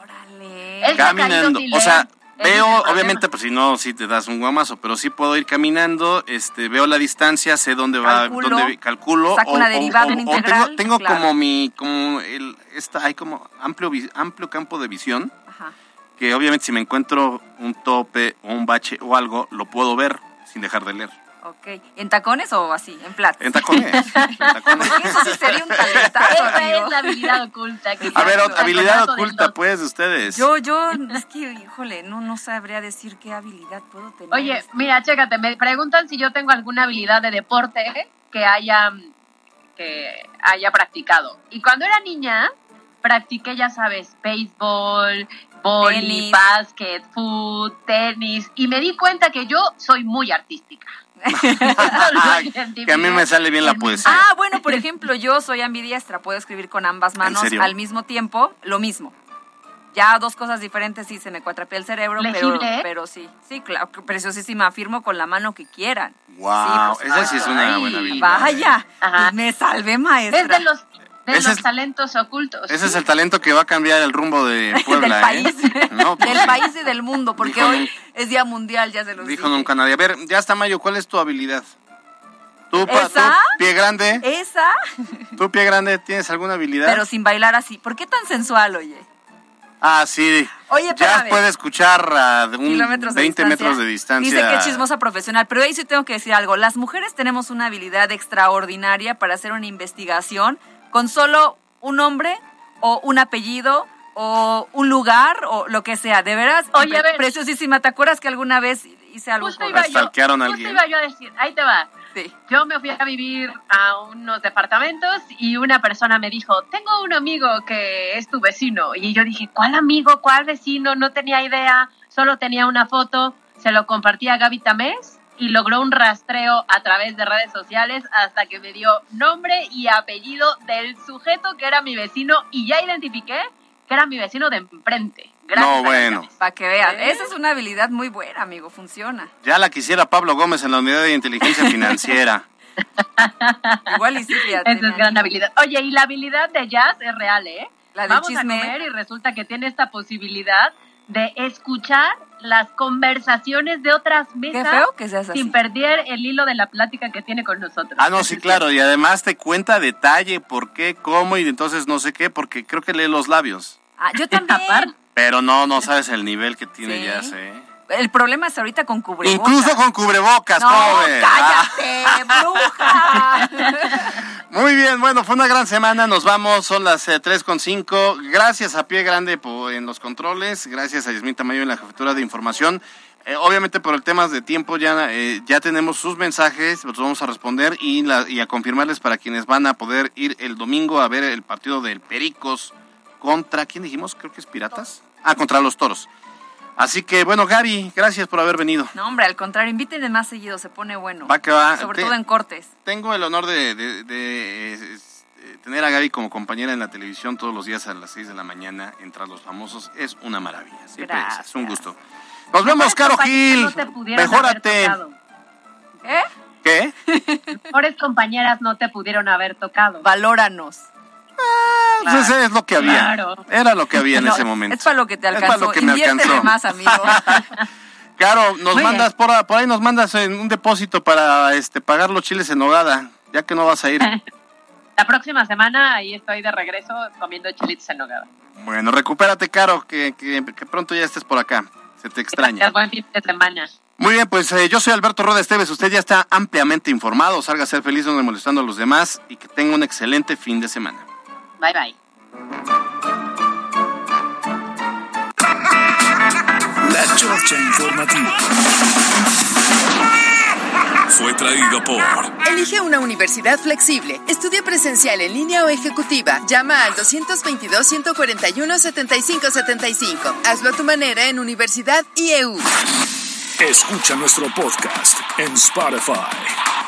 Órale. Caminando. O sea, veo, obviamente, pues si no, si te das un guamazo, pero sí puedo ir caminando, este, veo la distancia, sé dónde va, Calculo, dónde calculo. saco una derivada, tengo, integral, tengo claro. como mi, como el, esta, hay como amplio, amplio campo de visión, Ajá. que obviamente si me encuentro un tope o un bache o algo, lo puedo ver sin dejar de leer. Ok. ¿En tacones o así? En plata. En tacones. en tacones. Porque eso sí sería un talentazo, Esa amigo. es la habilidad oculta. que A ver, habilidad oculta, pues, de ustedes. Yo, yo, es que, híjole, no, no sabría decir qué habilidad puedo tener. Oye, mira, chécate, me preguntan si yo tengo alguna habilidad de deporte que haya, que haya practicado. Y cuando era niña, practiqué, ya sabes, béisbol, boli, básquet, fútbol, tenis. Y me di cuenta que yo soy muy artística. que a mí me sale bien la poesía. Ah, bueno, por ejemplo, yo soy ambidiestra, puedo escribir con ambas manos al mismo tiempo, lo mismo. Ya dos cosas diferentes, sí, se me cuatrapea el cerebro, pero, pero sí, sí, claro, preciosísima, afirmo con la mano que quieran. Wow, por esa sí es una buena habilidad. Vaya, Ajá. me salvé, maestra. Es de los, de Ese los es- talentos ocultos. Ese es el talento que va a cambiar el rumbo de Puebla, del país, ¿eh? No, pues del país y del mundo, porque Dijo hoy es Día Mundial, ya se los Dijo dije. nunca nadie. A ver, ya está Mayo, ¿cuál es tu habilidad? ¿Tú, ¿Esa? tú, pie grande? Esa, ¿Tú, pie grande, tienes alguna habilidad? pero sin bailar así. ¿Por qué tan sensual, oye? Ah, sí. Oye, ya puede escuchar a un kilómetros de 20 distancia. metros de distancia. Dice que es chismosa profesional, pero ahí sí tengo que decir algo. Las mujeres tenemos una habilidad extraordinaria para hacer una investigación con solo un nombre o un apellido o un lugar o lo que sea. De veras, Oye, a pre- ver. preciosísima. ¿Te acuerdas que alguna vez hice algo. Justo con- iba, yo, justo alguien. iba yo a decir, ahí te va. Sí. Yo me fui a vivir a unos departamentos y una persona me dijo, tengo un amigo que es tu vecino. Y yo dije, ¿cuál amigo? ¿Cuál vecino? No tenía idea, solo tenía una foto, se lo compartí a Gaby Tamés y logró un rastreo a través de redes sociales hasta que me dio nombre y apellido del sujeto que era mi vecino y ya identifiqué que era mi vecino de enfrente. Gracias No, a bueno. Para que vean, ¿Eh? esa es una habilidad muy buena, amigo, funciona. Ya la quisiera Pablo Gómez en la unidad de inteligencia financiera. Igual y sí, fíjate. Esa es gran habilidad. Oye, y la habilidad de Jazz es real, ¿eh? La del Vamos a chisme. comer y resulta que tiene esta posibilidad de escuchar las conversaciones de otras Qué mesas feo que seas así. sin perder el hilo de la plática que tiene con nosotros. Ah, no, sí, claro. Y además te cuenta detalle por qué, cómo y entonces no sé qué, porque creo que lee los labios. Ah, yo también. Pero no, no sabes el nivel que tiene Sí. ya, sé. El problema es ahorita con cubrebocas. Incluso con cubrebocas, No, ¿cómo ves? Ah, cállate, bruja. muy bien, bueno, fue una gran semana. Nos vamos, son las eh, 3 con 5. Gracias a Pie Grande por, en los controles. Gracias a Yasmín Tamayo en la jefatura de información. Eh, obviamente por el tema de tiempo ya, eh, ya tenemos sus mensajes, los vamos a responder y, la- y a confirmarles para quienes van a poder ir el domingo a ver el partido del Pericos contra, ¿quién dijimos? Creo que es Piratas. Ah, contra los Toros. Así que bueno, Gaby, gracias por haber venido. No, hombre, al contrario, invítenme más seguido, se pone bueno. Va que va. Sobre Te- todo en cortes. Tengo el honor de, de- de, es- eh, tener a Gaby como compañera en la televisión todos los días a las 6 de la mañana entre los famosos. Es una maravilla. Siempre es, es un gusto. Nos vemos, Caro Gil. no Mejórate. ¿Eh? ¿Qué? Mejores compañeras no te pudieron haber tocado. Valóranos. Pues ese es lo que había. Claro. Era lo que había en No, ese momento. Es para lo que te Es para alcanzó. lo que me alcanzó. más, amigo. Caro, nos Muy mandas por, por ahí nos mandas en un depósito para este pagar los chiles en nogada, ya que no vas a ir. La próxima semana ahí estoy de regreso comiendo chilitos en nogada. Bueno, recupérate, Caro, que, que, que pronto ya estés por acá. Se te extraña. Gracias, buen fin de semana. Muy bien, pues eh, yo soy Alberto Rueda Esteves. Usted ya está ampliamente informado. Salga a ser feliz donde molestando a los demás y que tenga un excelente fin de semana. Bye bye. La Chorcha Informativa. Fue traído por Elige una universidad flexible. Estudia presencial en línea o ejecutiva. Llama al 222-141-7575. Hazlo a tu manera en Universidad IEU. Escucha nuestro podcast en Spotify.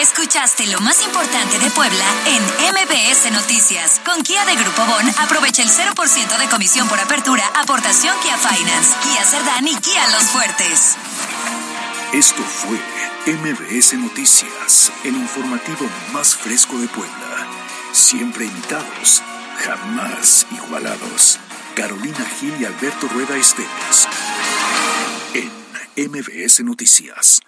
Escuchaste lo más importante de Puebla en MBS Noticias. Con Kia de Grupo Bon, aprovecha el 0% de comisión por apertura, aportación Kia Finance, Kia Cerdán y Kia Los Fuertes. Esto fue MBS Noticias, el informativo más fresco de Puebla. Siempre imitados, jamás igualados. Carolina Gil y Alberto Rueda Esteves. En MBS Noticias.